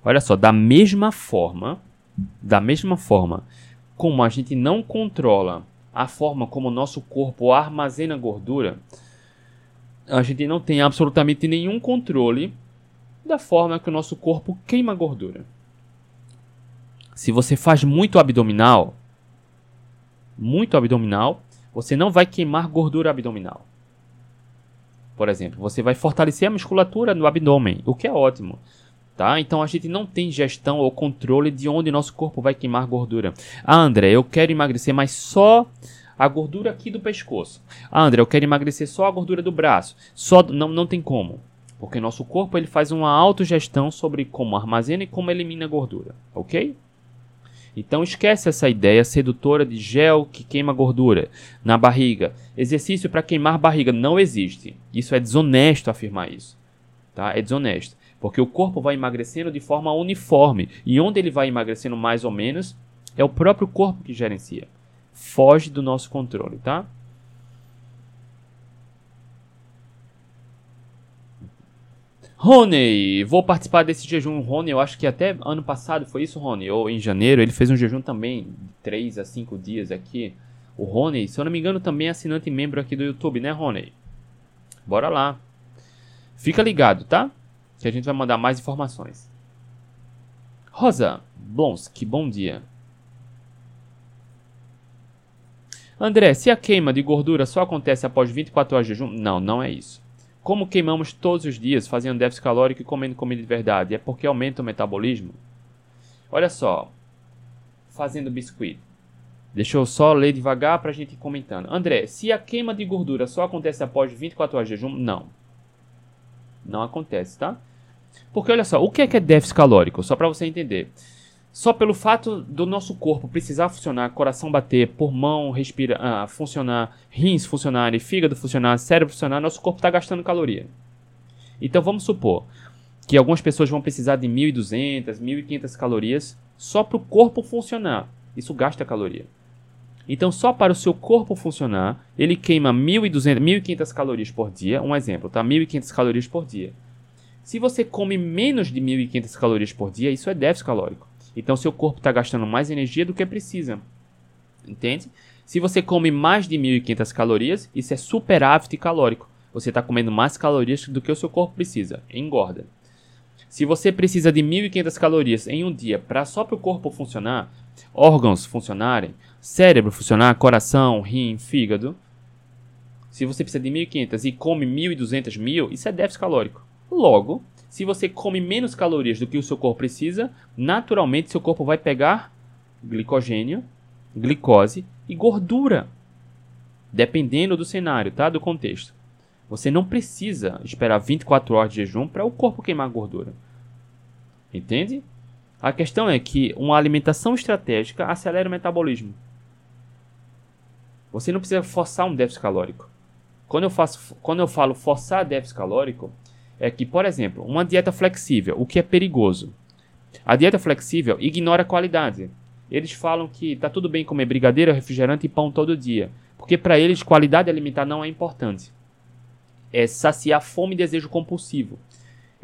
Olha só, da mesma forma, da mesma forma como a gente não controla a forma como o nosso corpo armazena gordura, a gente não tem absolutamente nenhum controle da forma que o nosso corpo queima gordura. Se você faz muito abdominal, muito abdominal, você não vai queimar gordura abdominal. Por exemplo, você vai fortalecer a musculatura no abdômen, o que é ótimo. Tá? Então a gente não tem gestão ou controle de onde nosso corpo vai queimar gordura. Ah, André, eu quero emagrecer, mas só a gordura aqui do pescoço. Ah, André, eu quero emagrecer só a gordura do braço. Só não, não tem como. Porque nosso corpo ele faz uma autogestão sobre como armazena e como elimina gordura, ok? Então esquece essa ideia sedutora de gel que queima gordura na barriga. Exercício para queimar barriga não existe. Isso é desonesto afirmar isso. Tá? É desonesto. Porque o corpo vai emagrecendo de forma uniforme. E onde ele vai emagrecendo mais ou menos é o próprio corpo que gerencia foge do nosso controle, tá? Rony, vou participar desse jejum. Rony, eu acho que até ano passado foi isso, Rony, ou em janeiro, ele fez um jejum também de 3 a 5 dias aqui. O Rony, se eu não me engano, também é assinante e membro aqui do YouTube, né, Rony? Bora lá. Fica ligado, tá? Que a gente vai mandar mais informações. Rosa Blonsky, bom dia. André, se a queima de gordura só acontece após 24 horas de jejum, não, não é isso. Como queimamos todos os dias fazendo déficit calórico e comendo comida de verdade? É porque aumenta o metabolismo? Olha só, fazendo biscoito. Deixa eu só ler devagar para a gente ir comentando. André, se a queima de gordura só acontece após 24 horas de jejum, não. Não acontece, tá? Porque olha só, o que é, que é déficit calórico? Só para você entender. Só pelo fato do nosso corpo precisar funcionar, coração bater, pulmão respira, ah, funcionar, rins funcionarem, fígado funcionar, cérebro funcionar, nosso corpo está gastando caloria. Então vamos supor que algumas pessoas vão precisar de 1.200, 1.500 calorias só para o corpo funcionar. Isso gasta caloria. Então, só para o seu corpo funcionar, ele queima 1.200, 1.500 calorias por dia. Um exemplo, tá? 1.500 calorias por dia. Se você come menos de 1.500 calorias por dia, isso é déficit calórico. Então seu corpo está gastando mais energia do que precisa. Entende? Se você come mais de 1.500 calorias, isso é superávit calórico. Você está comendo mais calorias do que o seu corpo precisa. Engorda. Se você precisa de 1.500 calorias em um dia para só para o corpo funcionar, órgãos funcionarem, cérebro funcionar, coração, rim, fígado. Se você precisa de 1.500 e come 1.200, 1.000, isso é déficit calórico. Logo, se você come menos calorias do que o seu corpo precisa, naturalmente seu corpo vai pegar glicogênio, glicose e gordura. Dependendo do cenário, tá? Do contexto. Você não precisa esperar 24 horas de jejum para o corpo queimar gordura. Entende? A questão é que uma alimentação estratégica acelera o metabolismo. Você não precisa forçar um déficit calórico. Quando eu, faço, quando eu falo forçar déficit calórico, é que, por exemplo, uma dieta flexível, o que é perigoso? A dieta flexível ignora a qualidade. Eles falam que está tudo bem comer brigadeiro, refrigerante e pão todo dia, porque para eles qualidade alimentar não é importante. É saciar fome e desejo compulsivo.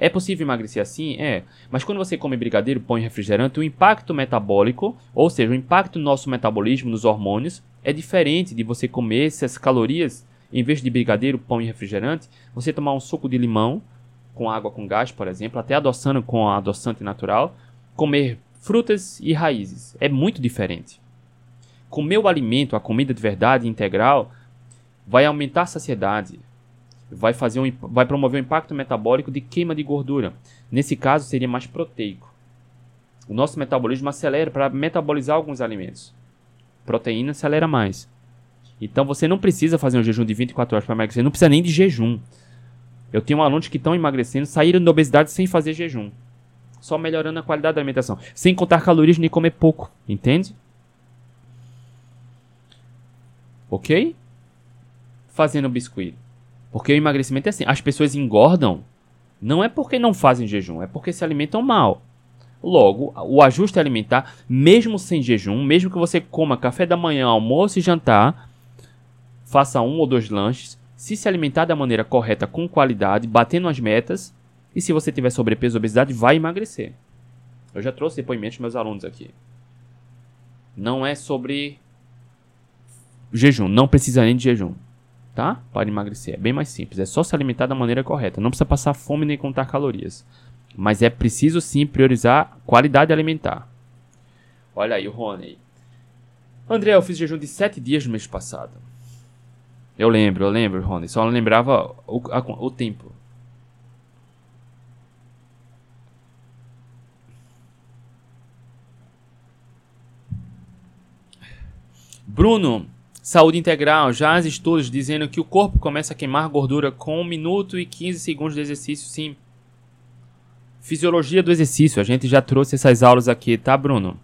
É possível emagrecer assim? É. Mas quando você come brigadeiro, pão e refrigerante, o impacto metabólico, ou seja, o impacto no nosso metabolismo, nos hormônios, é diferente de você comer essas calorias, em vez de brigadeiro, pão e refrigerante, você tomar um suco de limão, com água com gás, por exemplo, até adoçando com adoçante natural, comer frutas e raízes. É muito diferente. Comer o alimento, a comida de verdade integral, vai aumentar a saciedade, vai, fazer um, vai promover um impacto metabólico de queima de gordura. Nesse caso, seria mais proteico. O nosso metabolismo acelera para metabolizar alguns alimentos. Proteína acelera mais. Então você não precisa fazer um jejum de 24 horas para emagrecer, não precisa nem de jejum. Eu tenho alunos que estão emagrecendo, saíram da obesidade sem fazer jejum. Só melhorando a qualidade da alimentação. Sem contar calorias nem comer pouco. Entende? Ok? Fazendo biscoito. Porque o emagrecimento é assim. As pessoas engordam Não é porque não fazem jejum, é porque se alimentam mal. Logo, o ajuste alimentar, mesmo sem jejum, mesmo que você coma café da manhã, almoço e jantar, faça um ou dois lanches, se se alimentar da maneira correta, com qualidade, batendo as metas, e se você tiver sobrepeso ou obesidade, vai emagrecer. Eu já trouxe depoimentos dos meus alunos aqui. Não é sobre jejum, não precisa nem de jejum, tá? Para emagrecer, é bem mais simples, é só se alimentar da maneira correta, não precisa passar fome nem contar calorias. Mas é preciso sim priorizar qualidade alimentar. Olha aí o Rony. André, eu fiz jejum de 7 dias no mês passado. Eu lembro, eu lembro, Rony. Só não lembrava o, a, o tempo. Bruno, saúde integral. Já há estudos dizendo que o corpo começa a queimar gordura com 1 minuto e 15 segundos de exercício, sim. Fisiologia do exercício. A gente já trouxe essas aulas aqui, tá, Bruno?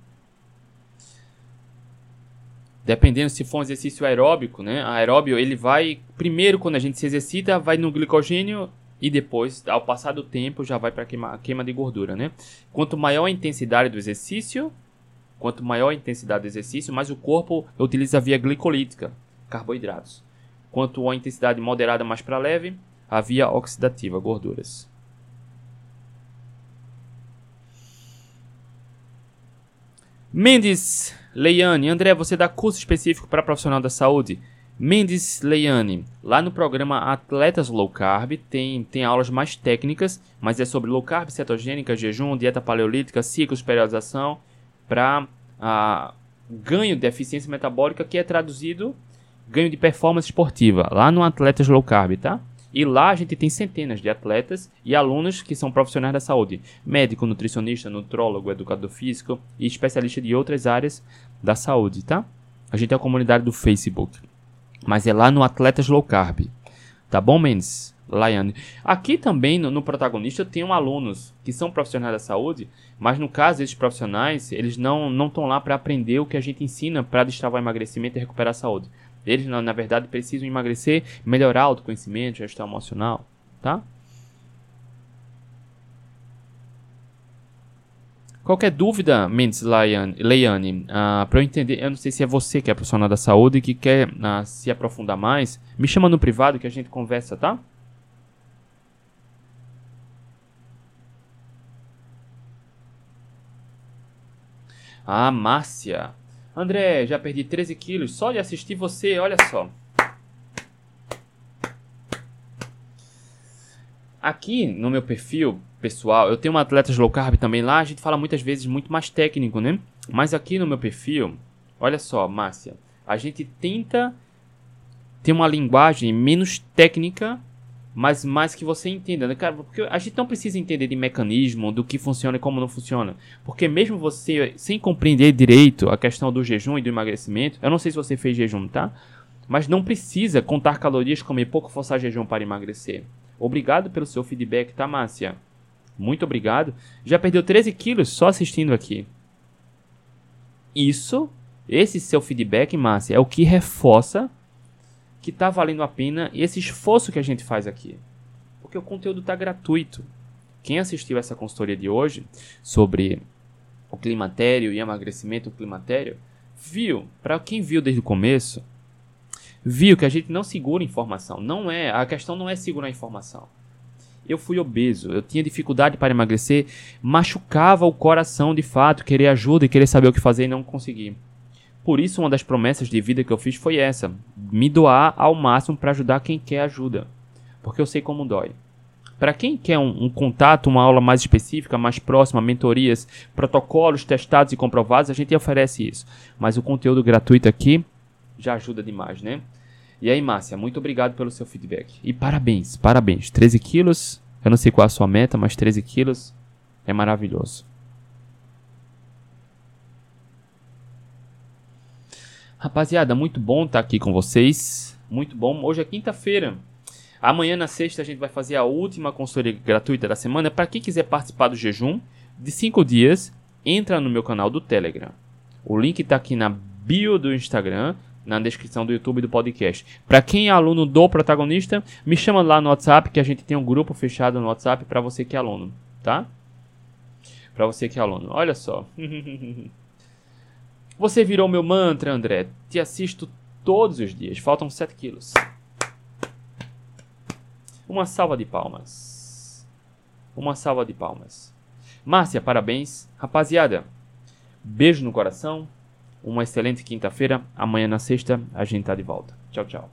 Dependendo se for um exercício aeróbico, né? Aeróbio, ele vai primeiro quando a gente se exercita, vai no glicogênio e depois, ao passar do tempo, já vai para queima, queima de gordura, né? Quanto maior a intensidade do exercício, quanto maior a intensidade do exercício, mais o corpo utiliza via glicolítica, carboidratos. Quanto a intensidade moderada mais para leve, a via oxidativa, gorduras. Mendes Leiane, André, você dá curso específico para profissional da saúde? Mendes Leiane, lá no programa Atletas Low Carb tem, tem aulas mais técnicas, mas é sobre low carb, cetogênica, jejum, dieta paleolítica, ciclos, periodização, para ah, ganho de eficiência metabólica, que é traduzido ganho de performance esportiva, lá no Atletas Low Carb, tá? E lá a gente tem centenas de atletas e alunos que são profissionais da saúde: médico, nutricionista, nutrólogo, educador físico e especialista de outras áreas da saúde, tá? A gente é a comunidade do Facebook. Mas é lá no Atletas Low Carb. Tá bom, Mendes? Laiane. Aqui também no, no, protagonista eu tenho alunos que são profissionais da saúde, mas no caso esses profissionais, eles não não estão lá para aprender o que a gente ensina para destravar emagrecimento e recuperar a saúde. Eles, na, na verdade, precisam emagrecer, melhorar o autoconhecimento, gestão emocional, tá? Qualquer dúvida, Mendes Leiane, uh, para eu entender, eu não sei se é você que é profissional da saúde e que quer uh, se aprofundar mais, me chama no privado que a gente conversa, tá? Ah, Márcia. André, já perdi 13 quilos só de assistir você, olha só. Aqui no meu perfil pessoal, eu tenho um atletas low carb também lá, a gente fala muitas vezes muito mais técnico, né? Mas aqui no meu perfil, olha só, Márcia, a gente tenta ter uma linguagem menos técnica mas mais que você entenda, né, cara? Porque a gente não precisa entender de mecanismo, do que funciona e como não funciona. Porque mesmo você, sem compreender direito a questão do jejum e do emagrecimento, eu não sei se você fez jejum, tá? Mas não precisa contar calorias, comer pouco, forçar jejum para emagrecer. Obrigado pelo seu feedback, tá, Márcia? Muito obrigado. Já perdeu 13 quilos só assistindo aqui. Isso, esse seu feedback, Márcia, é o que reforça que está valendo a pena esse esforço que a gente faz aqui. Porque o conteúdo está gratuito. Quem assistiu essa consultoria de hoje sobre o climatério e emagrecimento climatério, viu, para quem viu desde o começo, viu que a gente não segura informação. Não é, a questão não é segurar informação. Eu fui obeso, eu tinha dificuldade para emagrecer, machucava o coração de fato, querer ajuda e querer saber o que fazer e não conseguir. Por isso, uma das promessas de vida que eu fiz foi essa: me doar ao máximo para ajudar quem quer ajuda, porque eu sei como dói. Para quem quer um, um, contato, uma aula mais específica, mais próxima, mentorias, protocolos testados e comprovados, a gente oferece isso. Mas o conteúdo gratuito aqui já ajuda demais, né? E aí, Márcia, muito obrigado pelo seu feedback. E parabéns, parabéns. 13 quilos, eu não sei qual é a sua meta, mas 13 quilos é maravilhoso. Rapaziada, muito bom estar tá aqui com vocês. Muito bom. Hoje é quinta-feira. Amanhã na sexta a gente vai fazer a última consultoria gratuita da semana. Para quem quiser participar do jejum de 5 dias, entra no meu canal do Telegram. O link está aqui na bio do Instagram. Na descrição do YouTube do podcast. Para quem é aluno do protagonista, me chama lá no WhatsApp que a gente tem um grupo fechado no WhatsApp para você que é aluno, tá? Para você que é aluno. Olha só. [LAUGHS] você virou meu mantra, André. Te assisto todos os dias. Faltam 7 quilos. Uma salva de palmas. Uma salva de palmas. Márcia, parabéns. Rapaziada, beijo no coração. Uma excelente quinta-feira. Amanhã na sexta a gente tá de volta. Tchau, tchau.